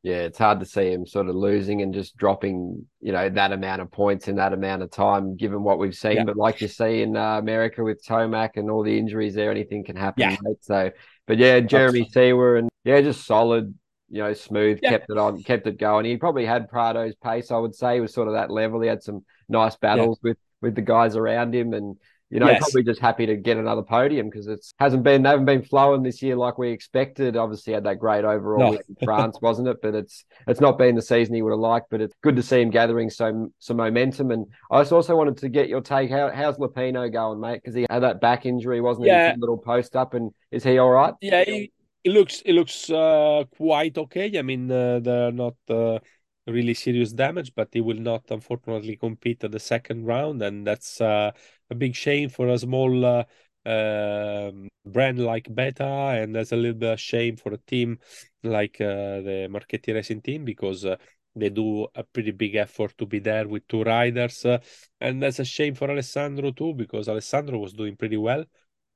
yeah, it's hard to see him sort of losing and just dropping, you know, that amount of points in that amount of time, given what we've seen. Yeah. But like you see in uh, America with Tomac and all the injuries there, anything can happen. Yeah. Mate. So, but yeah, Jeremy Seewer and yeah, just solid, you know, smooth, yeah. kept it on, kept it going. He probably had Prado's pace, I would say, he was sort of that level. He had some nice battles with with the guys around him and you know, yes. probably just happy to get another podium because it's hasn't been they haven't been flowing this year like we expected. Obviously, had that great overall no. in France, wasn't it? But it's it's not been the season he would have liked. But it's good to see him gathering some some momentum. And I also wanted to get your take. How how's Lupino going, mate? Because he had that back injury, wasn't yeah. he? Little post up, and is he all right? Yeah, he, it looks it looks uh, quite okay. I mean, uh, they're not. Uh really serious damage, but he will not unfortunately compete at the second round, and that's uh, a big shame for a small uh, uh, brand like Beta, and that's a little bit of shame for a team like uh, the Marchetti Racing Team because uh, they do a pretty big effort to be there with two riders, uh, and that's a shame for Alessandro too because Alessandro was doing pretty well.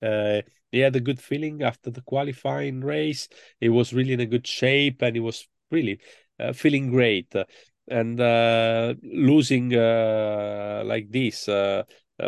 Uh, he had a good feeling after the qualifying race. He was really in a good shape, and he was really uh, feeling great. And uh, losing uh, like this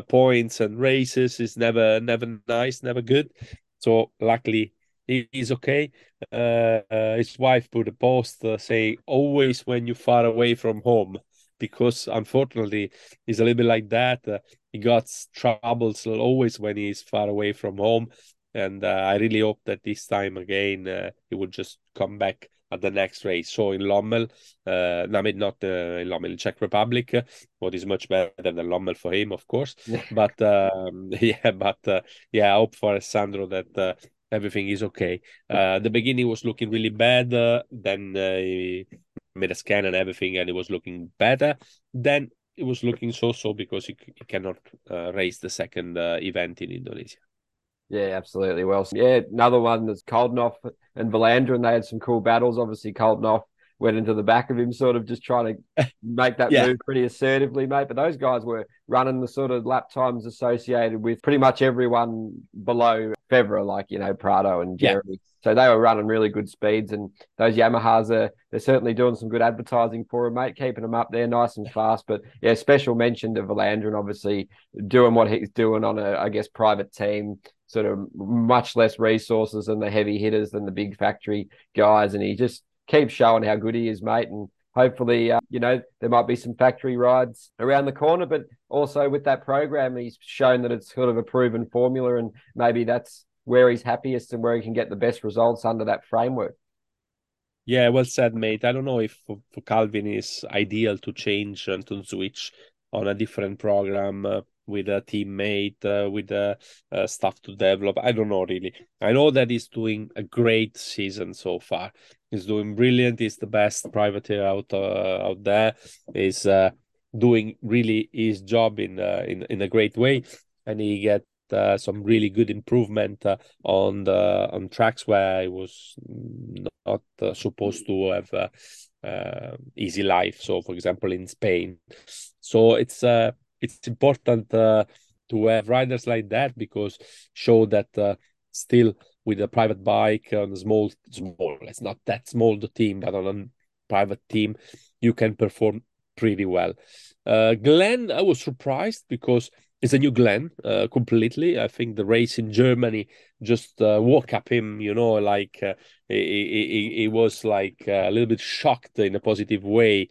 points and races is never never nice, never good. So luckily he's okay. Uh, uh, his wife put a post uh, saying, "Always when you're far away from home," because unfortunately he's a little bit like that. Uh, he got troubles always when he's far away from home, and I really hope that this time again he will just come back at the next race. So in Lommel, uh, I mean not uh, in Lommel, in Czech Republic, what is much better than Lommel for him, of course. *laughs* but um, *laughs* yeah, but uh, yeah, I hope for Sandro that uh, everything is okay. Uh, the beginning was looking really bad. Uh, then uh, he made a scan and everything, and it was looking better. Then it was looking so-so because he, he cannot uh, race the second uh, event in Indonesia. Yeah, absolutely. Well, yeah, another one that's Coldenhoff and Vlaanderen, and They had some cool battles. Obviously, Coldenhoff went into the back of him, sort of just trying to *laughs* make that yeah. move pretty assertively, mate. But those guys were running the sort of lap times associated with pretty much everyone below Febvre, like, you know, Prado and Jeremy. Yeah. So they were running really good speeds. And those Yamahas are, they're certainly doing some good advertising for him, mate, keeping them up there nice and fast. But yeah, special mention to Vlaanderen, obviously doing what he's doing on a, I guess, private team sort of much less resources than the heavy hitters than the big factory guys, and he just keeps showing how good he is, mate. And hopefully, uh, you know, there might be some factory rides around the corner, but also with that program, he's shown that it's sort of a proven formula, and maybe that's where he's happiest and where he can get the best results under that framework. Yeah, well said, mate. I don't know if for, for Calvin is ideal to change and to switch on a different program. Uh, with a teammate, uh, with uh, uh, stuff to develop. I don't know really. I know that he's doing a great season so far. He's doing brilliant. He's the best privateer out uh, out there. He's uh, doing really his job in uh, in in a great way, and he get some really good improvement on the on tracks where he was not supposed to have easy life. So, for example, in Spain. So it's it's important uh, to have riders like that because show that uh, still with a private bike on a small small it's not that small the team but on a private team you can perform pretty well. Uh, glenn i was surprised because it's a new glenn uh, completely. I think the race in germany just uh, woke up him you know like uh, he, he, he was like uh, a little bit shocked in a positive way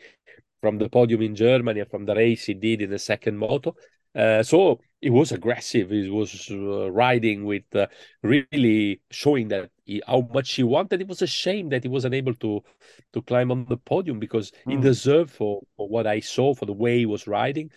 from the podium in Germany and from the race he did in the second moto. Uh, so he was aggressive. He was uh, riding with uh, really showing that he, how much he wanted. It was a shame that he wasn't able to to climb on the podium because mm. he hmm. deserved for, for what I saw for the way he was riding.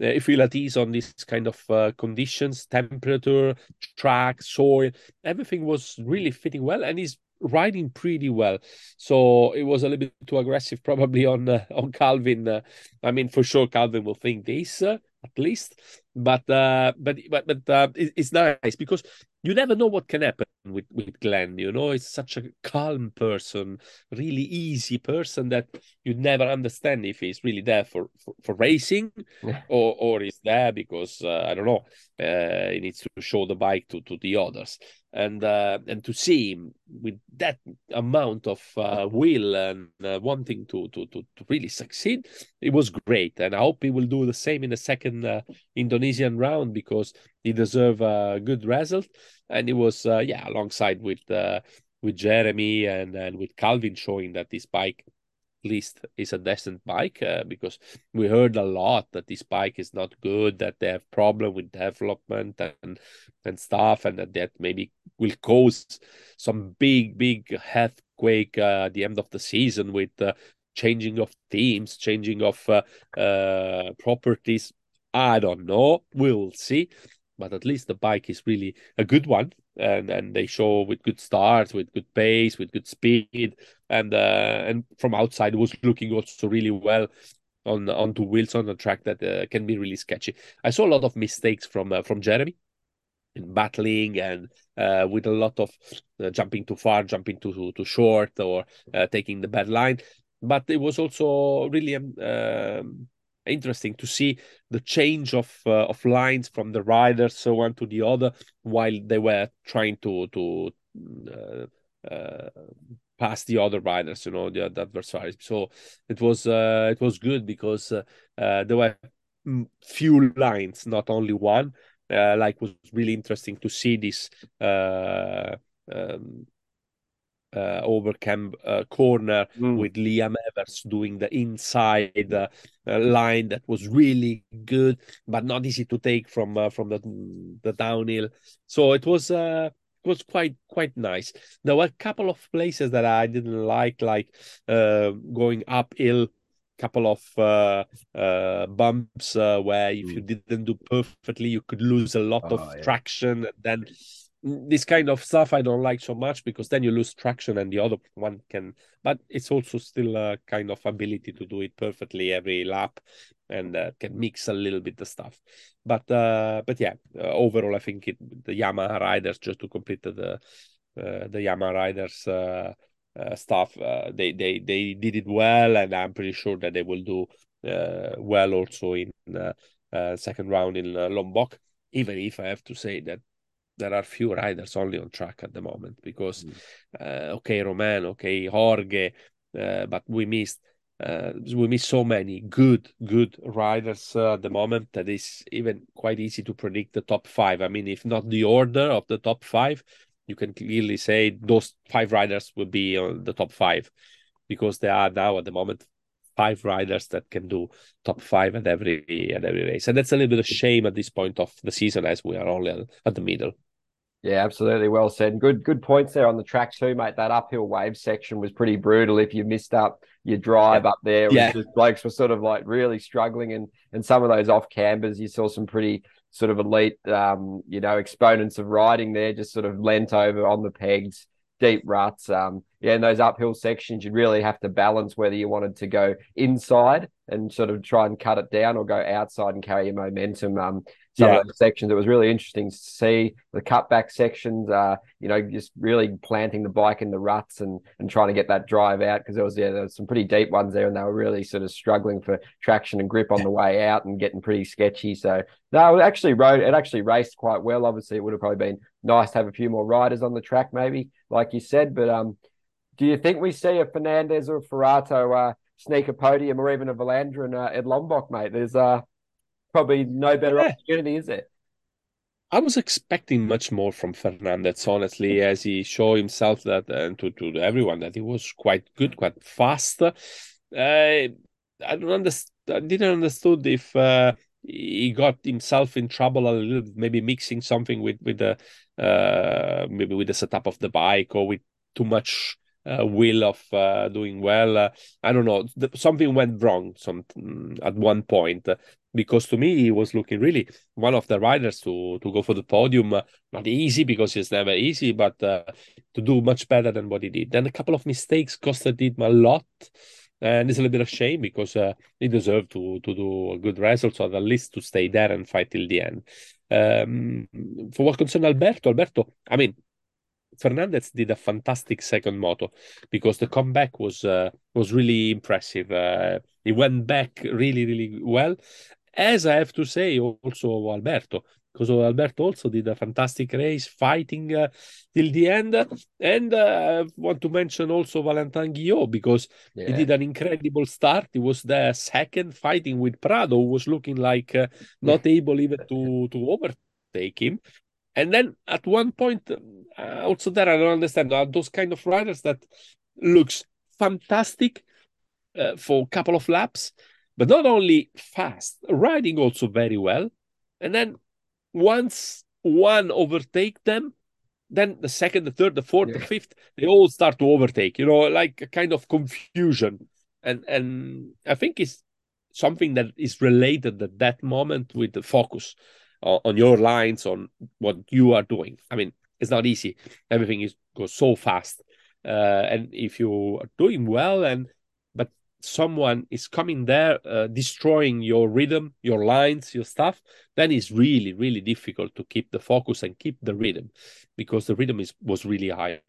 Uh, if feel at ease on this kind of uh, conditions, temperature, track, soil, everything was really fitting well, and he's riding pretty well. So it was a little bit too aggressive, *laughs* probably on uh, on Calvin. Uh, I mean, for sure, Calvin will think this uh, at least. But uh, but but but uh, it, it's nice because you never know what can happen with with Glenn. You know, it's such a calm person, really easy person that you never understand if he's really there for for, for racing Yeah. or or he's there because uh, I don't know. Uh, he needs to show the bike to to the others and uh, and to see him with that amount of uh, will and uh, wanting to, to to really succeed, it was great. And I hope he will do the same in the second uh, Indonesian round because he deserve a good result. And it was uh, yeah alongside with uh, with Jeremy and and with Calvin showing that this bike least is a decent bike uh, because we heard a lot that this bike is not good that they have problem with development and and stuff and that that maybe will cause some big big earthquake uh, at the end of the season with uh, changing of teams changing of uh, uh, properties. I don't know. We'll see. But at least the bike is really a good one and and they show with good starts with good pace with good speed and uh, and from outside was looking also really well on onto wheels on a track that uh, can be really sketchy. I saw a lot of mistakes from uh, from jeremy in battling and uh, with a lot of uh, jumping too far jumping too too short or uh, taking the bad line. But it was also really um, um, interesting to see the change of uh, of lines from the riders so one to the other while they were trying to to uh, the other riders you know the, the adversaries so it was uh, it was good because uh, uh, there were few lines not only one uh, like was really interesting to see this uh, um, uh, uh, corner Mm. with Liam Everts doing the inside uh, uh, line that was really good, but not easy to take from uh, from the the downhill. So it was uh, was quite quite nice. There were a couple of places that I didn't like, like uh, going uphill. Couple of uh, uh, bumps uh, where if you didn't do perfectly, you could lose a lot Oh, of yeah. traction. And then this kind of stuff I don't like so much because then you lose traction and the other one can. But it's also still a kind of ability to do it perfectly every lap and uh, can mix a little bit the stuff. But uh, but yeah, uh, overall I think it, the Yamaha riders just to complete the uh, the Yamaha riders. Uh, uh, stuff they they they did it well and i'm pretty sure that they will do well also in second round in lombok even if i have to say that there are few riders only on track at the moment because Mm. uh, okay romain okay jorge uh, but we missed uh, we miss so many good good riders uh, at the moment that is even quite easy to predict the top five i mean if not the order of the top five you can clearly say those five riders will be on the top five because there are now at the moment five riders that can do top five at every at every race and that's a little bit of shame at this point of the season as we are only at the middle Yeah, absolutely. Well said. Good, good points there on the track too, mate. That uphill wave section was pretty brutal. If you missed up your drive Yeah. up there, Yeah. just blokes were sort of like really struggling, and and some of those off cambers, you saw some pretty sort of elite, um, you know, exponents of riding there, just sort of leant over on the pegs, deep ruts. Um, yeah, in those uphill sections, you'd really have to balance whether you wanted to go inside and sort of try and cut it down, or go outside and carry your momentum. Um, some Yeah. of those sections. It was really interesting to see the cutback sections. Uh, you know, just really planting the bike in the ruts and and trying to get that drive out because there was yeah, there was some pretty deep ones there, and they were really sort of struggling for traction and grip on the way out and getting pretty sketchy. So no, it actually rode. It actually raced quite well. Obviously, it would have probably been nice to have a few more riders on the track, maybe like you said. But um, do you think we see a Fernandez or a Forato uh, sneak a podium or even a Vlaanderen uh, at Lombok, mate? There's uh probably no better Yeah. opportunity, is there? I was expecting much more from Fernandez, honestly, as he showed himself that and to, to everyone that he was quite good, quite fast. Uh, I don't understand. I didn't understood if uh, he got himself in trouble a little, maybe mixing something with with the uh, maybe with the setup of the bike or with too much uh, will of uh, doing well. Uh, I don't know. The, something went wrong. Some at one point because to me he was looking really one of the riders to to go for the podium. Uh, not easy because it's never easy, but uh, to do much better than what he did. Then a couple of mistakes costed him a lot. And it's a little bit of shame because uh, he deserved to to do a good result, so at least to stay there and fight till the end. Um, for what concerns Alberto, Alberto, I mean, Fernandez did a fantastic second moto because the comeback was uh, was really impressive. Uh, he went back really really well, as I have to say also Alberto because Alberto also did a fantastic race, fighting uh, till the end. And uh, I want to mention also Valentin Guillod because yeah. he did an incredible start. He was the second, fighting with Prado, who was looking like uh, not able even to to overtake him. And then at one point, uh, also there, I don't understand are those kind of riders that looks fantastic uh, for a couple of laps, but not only fast, riding also very well. And then once one overtake them, then the second, the third, the fourth, yeah. the fifth, they all start to overtake. You know, like a kind of confusion. And and I think it's something that is related at that moment with the focus on, on your lines, on what you are doing. I mean, it's not easy. Everything is goes so fast. Uh, and if you are doing well and someone is coming there uh, destroying your rhythm your lines your stuff then it's really really difficult to keep the focus and keep the rhythm because the rhythm is was really high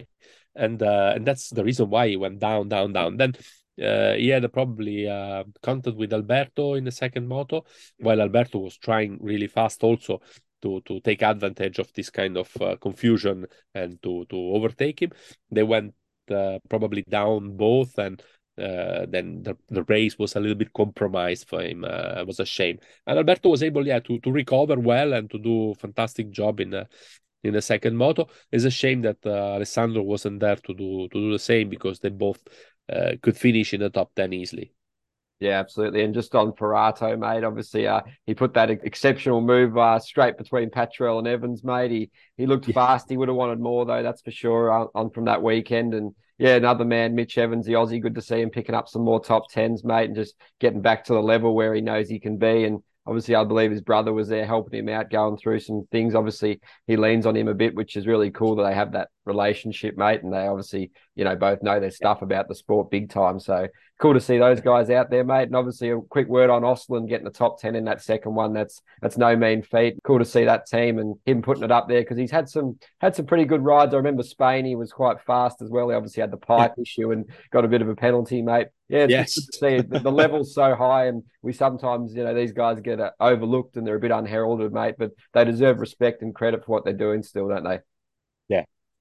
and uh, and that's the reason why he went down down down then uh, he had probably uh, contact with Alberto in the second moto, while Alberto was trying really fast also to to take advantage of this kind of uh, confusion and to to overtake him. They went uh, probably down both, and uh, then the, the race was a little bit compromised for him. Uh, it was a shame. And Alberto was able, yeah, to, to recover well and to do a fantastic job in the in the second moto. It's a shame that uh, Alessandro wasn't there to do to do the same because they both uh, could finish in the top ten easily. Yeah, absolutely. And just on Forato, mate, obviously uh, he put that exceptional move uh, straight between Patrell and Evans, mate. He he looked yeah. fast. He would have wanted more though, that's for sure, on, on from that weekend. And yeah, another man, Mitch Evans, the Aussie. Good to see him picking up some more top tens, mate, and just getting back to the level where he knows he can be. And obviously, I believe his brother was there helping him out, going through some things. Obviously, he leans on him a bit, which is really cool that they have that relationship, mate. And they obviously, you know, both know their stuff about the sport big time. So cool to see those guys out there, mate. And obviously, a quick word on Ostlund getting the top ten in that second one. That's that's no mean feat. Cool to see that team and him putting it up there because he's had some had some pretty good rides. I remember Spain; he was quite fast as well. He obviously had the pipe issue and got a bit of a penalty, mate. Yeah, it's yes. good to see the, the level's so high, and we sometimes, you know, these guys get uh, overlooked and they're a bit unheralded, mate. But they deserve respect and credit for what they're doing still, don't they?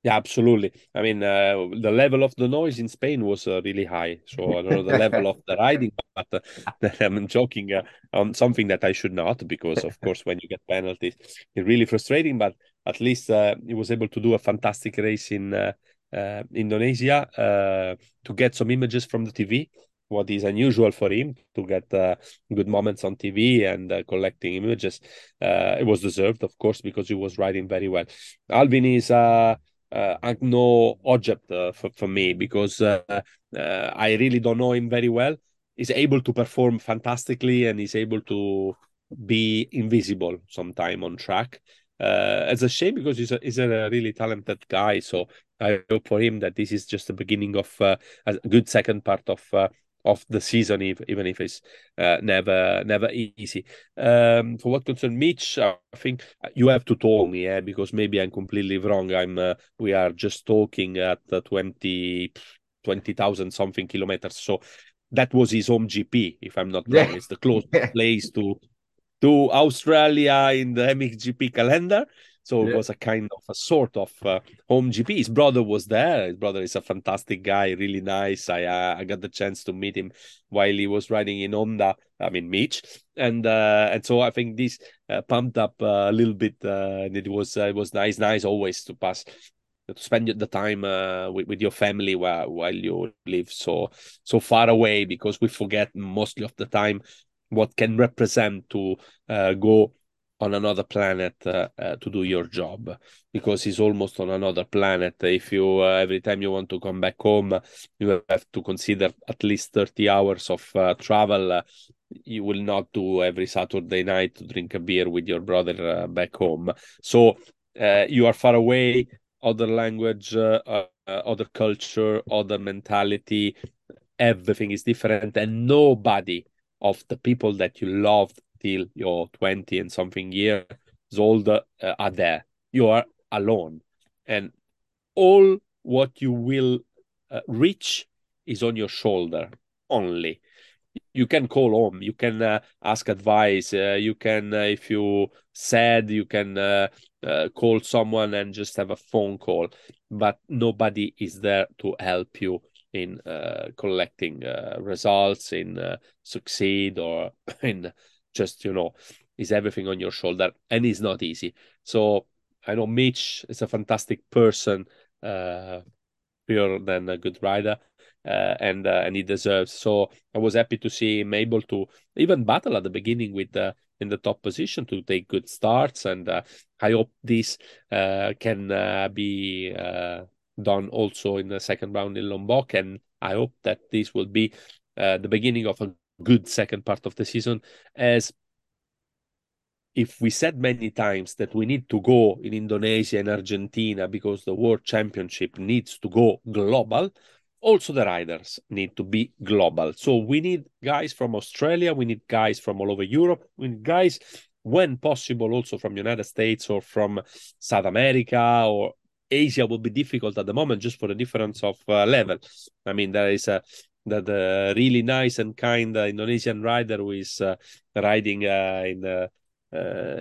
Yeah, absolutely. I mean, uh, the level of the noise in Spain was uh, really high. So I don't know the level of the riding, *laughs* but uh, *laughs* I'm joking uh, on something that I should not, because of course, when you get penalties, it's really frustrating. But at least uh, he was able to do a fantastic race in uh, Indonesia to get some images from the TV. What is unusual for him to get good moments on TV and collecting images. it was deserved, of course, because he was riding very well. Alvin is uh, no object uh, for, for me because uh, uh, I really don't know him very well. He's able to perform fantastically and he's able to be invisible sometime on track. Uh, it's a shame because he's a, he's a really talented guy. So I hope for him that this is just the beginning of uh, a good second part of of the season, even if it's uh, never never easy. Um, for what concerns Mitch, I think you have to tell me, yeah, because maybe I'm completely wrong. I'm uh, we are just talking at uh, 20 20,000 something kilometers. So that was his home GP, if I'm not wrong. Yeah. It's the closest *laughs* place to to Australia in the MXGP calendar. So yeah. it was a kind of a sort of uh, home GP. His brother was there. His brother is a fantastic guy, really nice. I uh, I got the chance to meet him while he was riding in Honda. I mean Mitch, and uh, and so I think this uh, pumped up a little bit. Uh, and it was uh, it was nice, nice always to pass to spend the time uh, with, with your family while while you live so so far away because we forget mostly of the time what can represent to uh, go on another planet uh, uh, to do your job because he's almost on another planet if you uh, every time you want to come back home you have to consider at least 30 hours of uh, travel uh, you will not do every Saturday night to drink a beer with your brother uh, back home. So you are far away, other language, other culture, other mentality. Everything is different, and nobody of the people that you loved till you're 20 and something years old uh, are there. You are alone, and all what you will uh, reach is on your shoulder only. You can call home. You can uh, ask advice. Uh, you can uh, if you sad you can uh, uh, call someone and just have a phone call. But nobody is there to help you in uh, collecting results in succeed or *laughs* in just you know is everything on your shoulder and it's not easy. So i know mitch is a fantastic person uh pure than a good rider uh, and uh, and he deserves. So I was happy to see him able to even battle at the beginning with uh, in the top position to take good starts, and uh, I hope this uh, can uh, be uh done also in the second round in Lombok, and I hope that this will be the beginning of a good second part of the season as if we said many times that we need to go in Indonesia and Argentina because the world championship needs to go global, also the riders need to be global. So we need guys from Australia, we need guys from all over Europe, we need guys when possible also from the United States or from South America or Asia will be difficult at the moment just for the difference of uh, level. I mean, there is a that uh, really nice and kind uh, Indonesian rider who is uh, riding uh, in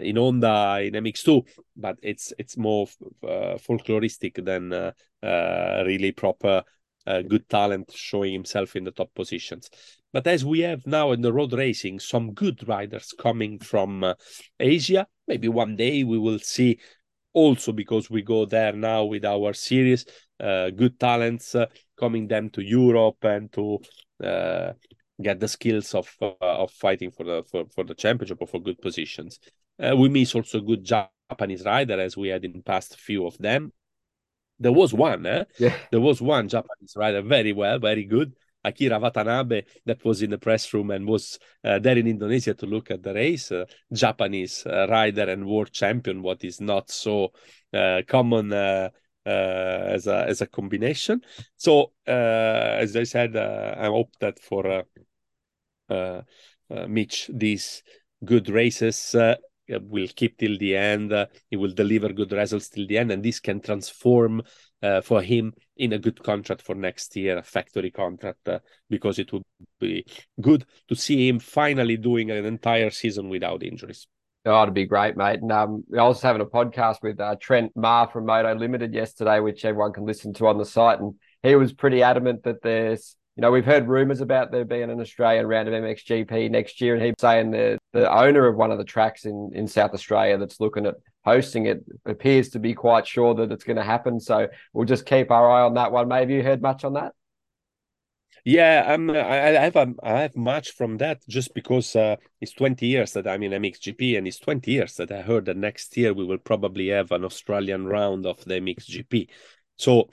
in Honda in MX2, but it's it's more folkloristic than really proper uh, good talent showing himself in the top positions. But as we have now in the road racing, some good riders coming from uh, Asia, maybe one day we will see also because we go there now with our series, good talents uh, coming them to Europe and to uh, get the skills of uh, of fighting for the for, for the championship or for good positions. we miss also good Japanese rider as we had in past few of them there was one, eh? Yeah. There was one Japanese rider, very well, very good. Akira Watanabe, that was in the press room and was uh, there in Indonesia to look at the race. Uh, Japanese uh, rider and world champion, what is not so uh, common uh, uh, as a as a combination. So, as I said, I hope that for Mitch, these good races uh, will keep till the end. Uh, he will deliver good results till the end, and this can transform uh, for him in a good contract for next year, a factory contract, uh, because it would be good to see him finally doing an entire season without injuries. Oh, it'd be great, mate. And um, I was having a podcast with uh, Trent Ma from Moto Limited yesterday, which everyone can listen to on the site, and he was pretty adamant that there's you know, we've heard rumours about there being an Australian round of MXGP next year, and he's saying the the owner of one of the tracks in in South Australia that's looking at hosting it appears to be quite sure that it's going to happen. So we'll just keep our eye on that one. Maybe you heard much on that? Yeah, I'm. I, I have a, I have much from that just because uh, it's 20 years that I'm in MXGP, and it's 20 years that I heard that next year we will probably have an Australian round of the MXGP. So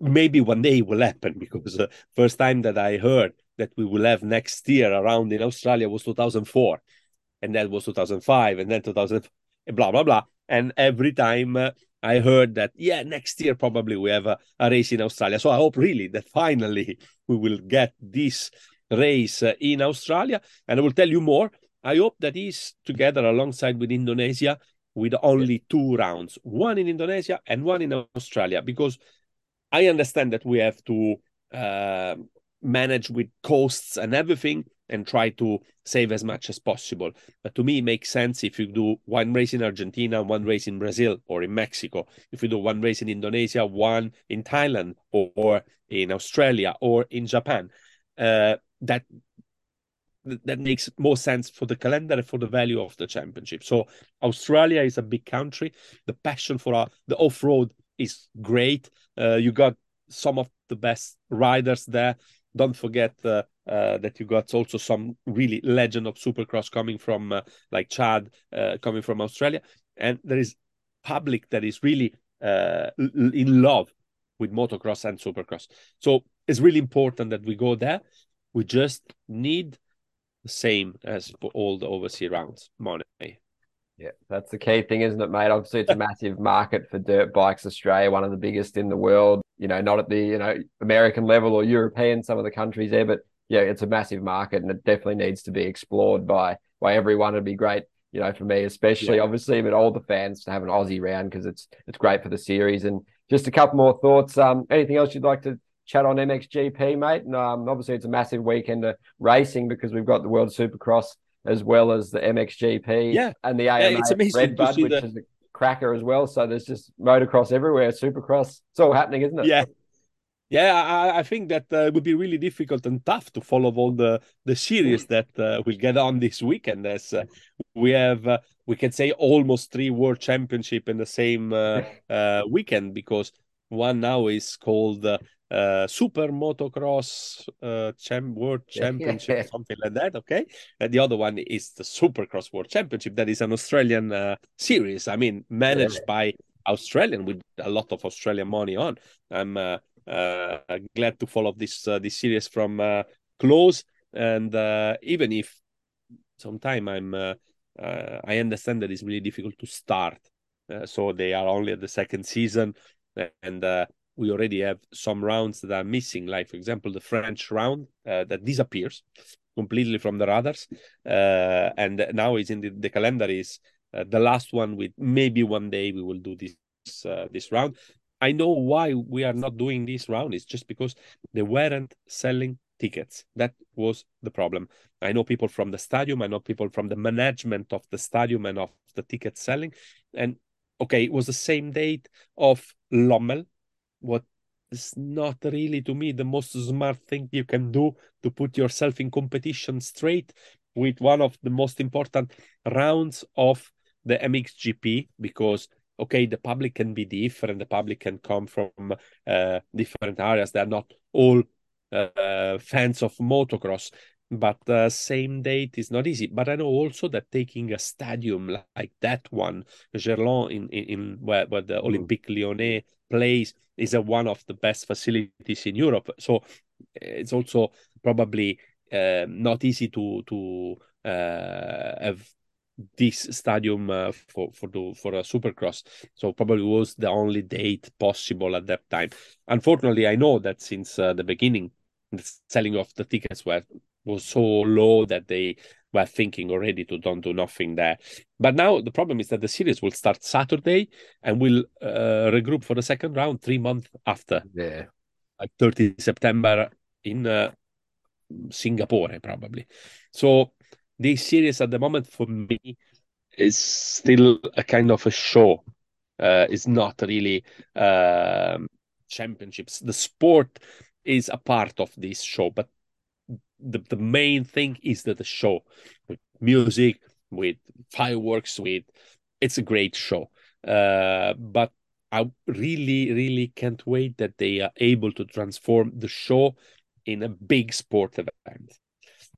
maybe one day it will happen because the uh, first time that I heard that we will have next year around in Australia was 2004, and that was 2005, and then 2000, blah blah blah. And every time uh, I heard that, yeah, next year probably we have a, a, race in Australia. So I hope really that finally we will get this race uh, in Australia. And I will tell you more. I hope that is together alongside with Indonesia with only two rounds, one in Indonesia and one in Australia, because I understand that we have to uh, manage with costs and everything and try to save as much as possible. But to me, it makes sense if you do one race in Argentina, one race in Brazil or in Mexico. If you do one race in Indonesia, one in Thailand or, or in Australia or in Japan, uh, that that makes more sense for the calendar and for the value of the championship. So Australia is a big country. The passion for uh, the off-road is great. Uh, you got some of the best riders there. Don't forget uh, uh, that you got also some really legend of Supercross coming from uh, like Chad, uh, coming from Australia, and there is public that is really uh, in love with motocross and Supercross. So it's really important that we go there. We just need the same as for all the overseas rounds money. Yeah, that's the key thing, isn't it, mate? Obviously, it's a massive market for dirt bikes. Australia, one of the biggest in the world. You know, not at the you know American level or European, some of the countries there, but yeah, it's a massive market, and it definitely needs to be explored by by everyone. It'd be great, you know, for me especially, yeah. obviously, but all the fans to have an Aussie round because it's it's great for the series. And just a couple more thoughts. Um, anything else you'd like to chat on MXGP, mate? And um, obviously, it's a massive weekend of racing because we've got the World Supercross as well as the MXGP yeah. and the AMA yeah, Redbud, which the... is a cracker as well. So there's just motocross everywhere, supercross. It's all happening, isn't it? Yeah. Yeah, I, I think that uh, it would be really difficult and tough to follow all the the series that uh, will get on this weekend. As uh, we have, uh, we can say almost three world championship in the same uh, *laughs* uh, weekend because one now is called uh, super motocross uh, champ world championship something like that okay? And the other one is the supercross world championship that is an australian uh, series. I mean managed by australian with a lot of australian money on. I'm uh, uh, glad to follow this uh, this series from uh, close. And uh, even if sometime i'm uh, uh, i understand that it's really difficult to start. Uh, so they are only at the second season. And uh, we already have some rounds that are missing, like for example the French round uh, that disappears completely from the radars, uh, and now is in the, the calendar is uh, the last one. With maybe one day we will do this uh, this round. I know why we are not doing this round. It's just because they weren't selling tickets. That was the problem. I know people from the stadium. I know people from the management of the stadium and of the ticket selling. And okay, it was the same date of Lommel, what is not really to me the most smart thing you can do to put yourself in competition straight with one of the most important rounds of the MXGP because okay the public can be different the public can come from uh, different areas they're not all uh, fans of motocross but uh, same date is not easy. But I know also that taking a stadium like that one, Gerland, in, in, in where, where the mm. Olympique Lyonnais plays, is a, one of the best facilities in Europe. So it's also probably uh, not easy to to uh, have this stadium uh, for for the for a supercross so probably was the only date possible at that time unfortunately i know that since uh, the beginning the selling of the tickets were was so low that they were thinking already to don't do nothing there. But now the problem is that the series will start Saturday and will uh, regroup for the second round three months after. Yeah. Like 30 September in uh, Singapore, probably. So this series at the moment for me is still a kind of a show. Uh, it's not really um, championships. The sport is a part of this show, but the, the main thing is that the show with music with fireworks with it's a great show. Uh, but i really really can't wait that they are able to transform the show in a big sport event.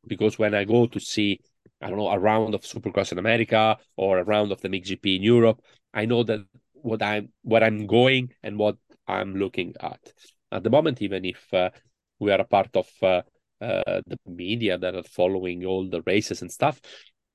Because when i go to see i don't know a round of supercross in america or a round of the mxgp in europe i know that what i'm what i'm going and what i'm looking at. At the moment even if uh, we are a part of uh, uh, the media that are following all the races and stuff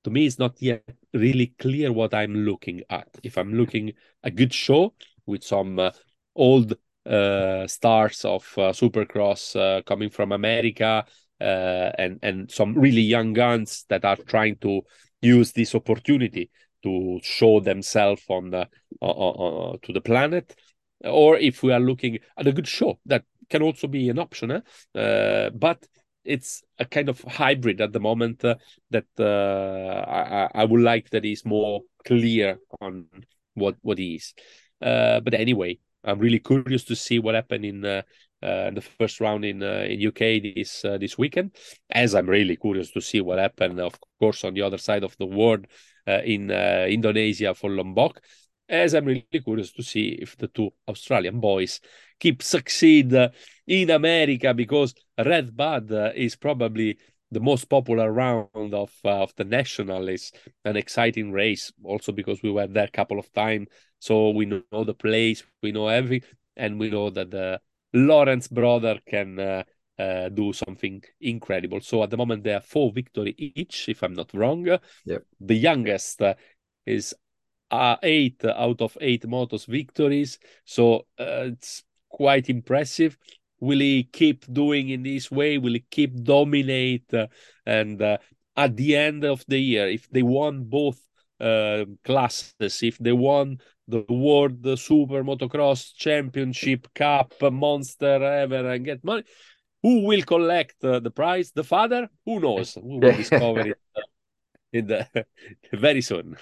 to me it's not yet really clear what i'm looking at if i'm looking a good show with some uh, old uh, stars of uh, supercross uh, coming from america and and some really young guns that are trying to use this opportunity to show themselves on the to the planet or if we are looking at a good show that can also be an option eh? but it's a kind of hybrid at the moment uh, that uh, I, I would like that is more clear on what what what is. Uh, but anyway, I'm really curious to see what happened in uh, uh, the first round in uh, in UK this this weekend. As I'm really curious to see what happened, of course, on the other side of the world in Indonesia for Lombok. As I'm really curious to see if the two Australian boys keep succeed in America because Red Redbud is probably the most popular round of uh, of the national is an exciting race also because we were there a couple of times so we know the place we know every and we know that the Lawrence brother can uh, uh, do something incredible. So at the moment they have four victory each, if I'm not wrong. Yep. The youngest uh, is uh, eight out of eight motos victories, so uh, it's quite impressive. Will he keep doing in this way? Will he keep dominate? Uh, and uh, at the end of the year, if they won both uh, classes, if they won the World Super Motocross Championship Cup, Monster ever, and get money, who will collect uh, the prize? The father? Who knows? We will discover it uh, in the *laughs* very soon.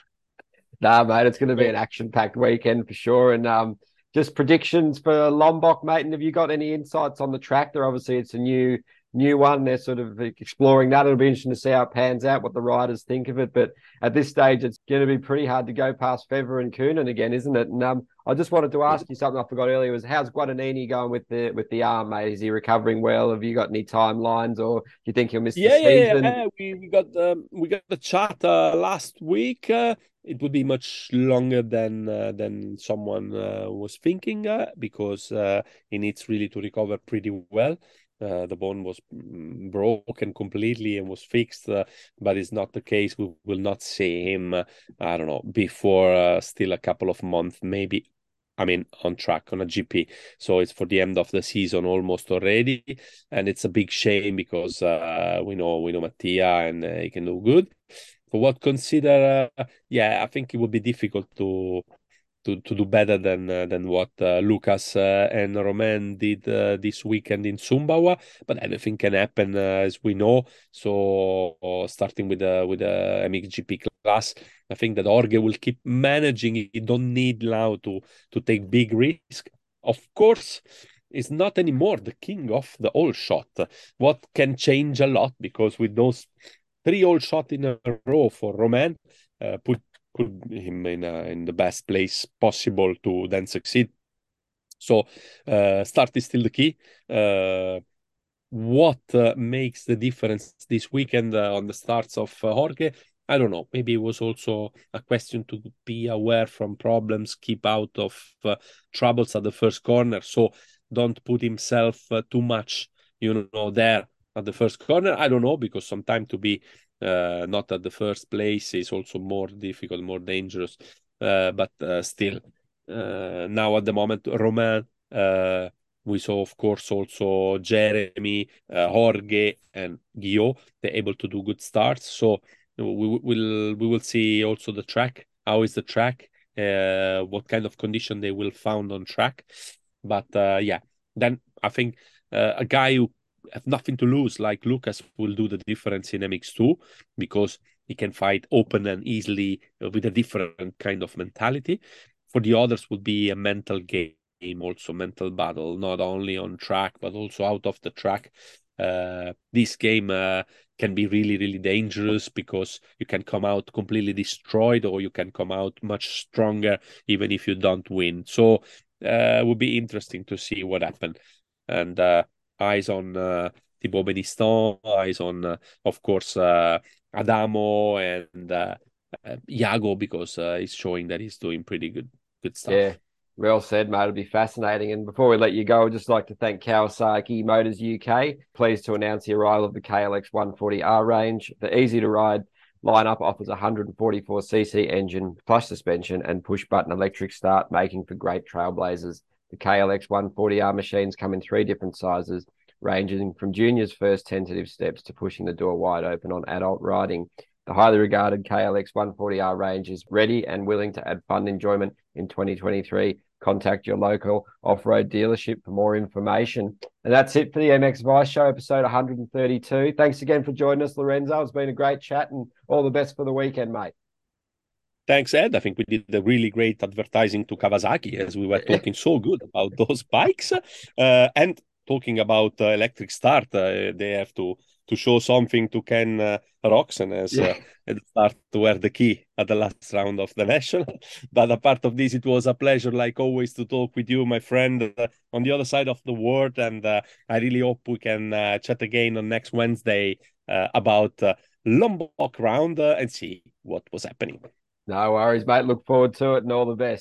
Nah, mate, it's going to be an action-packed weekend for sure. And um, just predictions for Lombok, mate. And have you got any insights on the track? There, obviously, it's a new new one. They're sort of exploring that. It'll be interesting to see how it pans out, what the riders think of it. But at this stage, it's going to be pretty hard to go past Febvre and Coenen again, isn't it? And um, I just wanted to ask you something I forgot earlier. Was how's Guadagnini going with the with the arm, mate? Is he recovering well? Have you got any timelines, or do you think he'll miss yeah, the season? Yeah, yeah, we, we got um, we got the chat uh, last week. Uh, it would be much longer than uh, than someone uh, was thinking uh, because uh, he needs really to recover pretty well. Uh, the bone was mm, broken completely and was fixed, uh, but it's not the case. We will not see him, I don't know, before still a couple of months, maybe. I mean, on track on a GP. So it's for the end of the season almost already, and it's a big shame because we know we know Mattia and he can do good. For what consider, yeah, I think it would be difficult to to, to do better than uh, than what uh, Lucas uh, and Romain did uh, this weekend in Sumbawa. But anything can happen, uh, as we know. So starting with the with the MXGP class, I think that Jorge will keep managing. He don't need now to to take big risk. Of course, is not anymore the king of the holeshot. What can change a lot because with those three holeshot in a row for Romain uh, put put him in a, in the best place possible to then succeed. So uh, start is still the key. Uh, what uh, makes the difference this weekend uh, on the starts of uh, Jorge? I don't know. Maybe it was also a question to be aware from problems, keep out of troubles at the first corner. So don't put himself too much, you know, there at the first corner. I don't know because sometimes to be uh, not at the first place is also more difficult, more dangerous. Uh, but uh, still, uh, now at the moment, Romain, uh, we saw, of course, also Jeremy, uh, Jorge, and Guillod. They're able to do good starts. So we will we will see also the track. How is the track? what kind of condition they will found on track? But yeah, then I think a guy who have nothing to lose, like Lucas will do the difference in MX2 because he can fight open and easily with a different kind of mentality. For the others, would be a mental game, also mental battle, not only on track but also out of the track. Uh, this game uh, can be really, really dangerous because you can come out completely destroyed or you can come out much stronger even if you don't win. So uh, it would be interesting to see what happened. And uh, eyes on uh, Thibault Benistant, eyes on, uh, of course, uh, Adamo and uh, uh, Jago because uh, he's showing that he's doing pretty good good stuff. Yeah, well said, mate. It'll be fascinating. And before we let you go, I'd just like to thank Kawasaki Motors UK. Pleased to announce the arrival of the KLX 140R range. The easy to ride lineup offers a 144cc engine, plus suspension, and push button electric start, making for great trailblazers. The KLX 140R machines come in three different sizes, ranging from junior's first tentative steps to pushing the door wide open on adult riding. The highly regarded KLX 140R range is ready and willing to add fun enjoyment in 2023. Contact your local off road dealership for more information. And that's it for the MX Vice Show, episode 132. Thanks again for joining us, Lorenzo. It's been a great chat and all the best for the weekend, mate. Thanks, Ed. I think we did a really great advertising to Kawasaki as we were talking so good about *laughs* those bikes. Uh, and talking about uh, electric start, uh, they have to to show something to Ken uh, as yeah. *laughs* uh, start to wear the key at the last round of the national. *laughs* but apart of this, it was a pleasure, like always, to talk with you, my friend, uh, on the other side of the world. And uh, I really hope we can uh, chat again on next Wednesday uh, about Lombok round and see what was happening. No worries, mate. Look forward to it and all the best.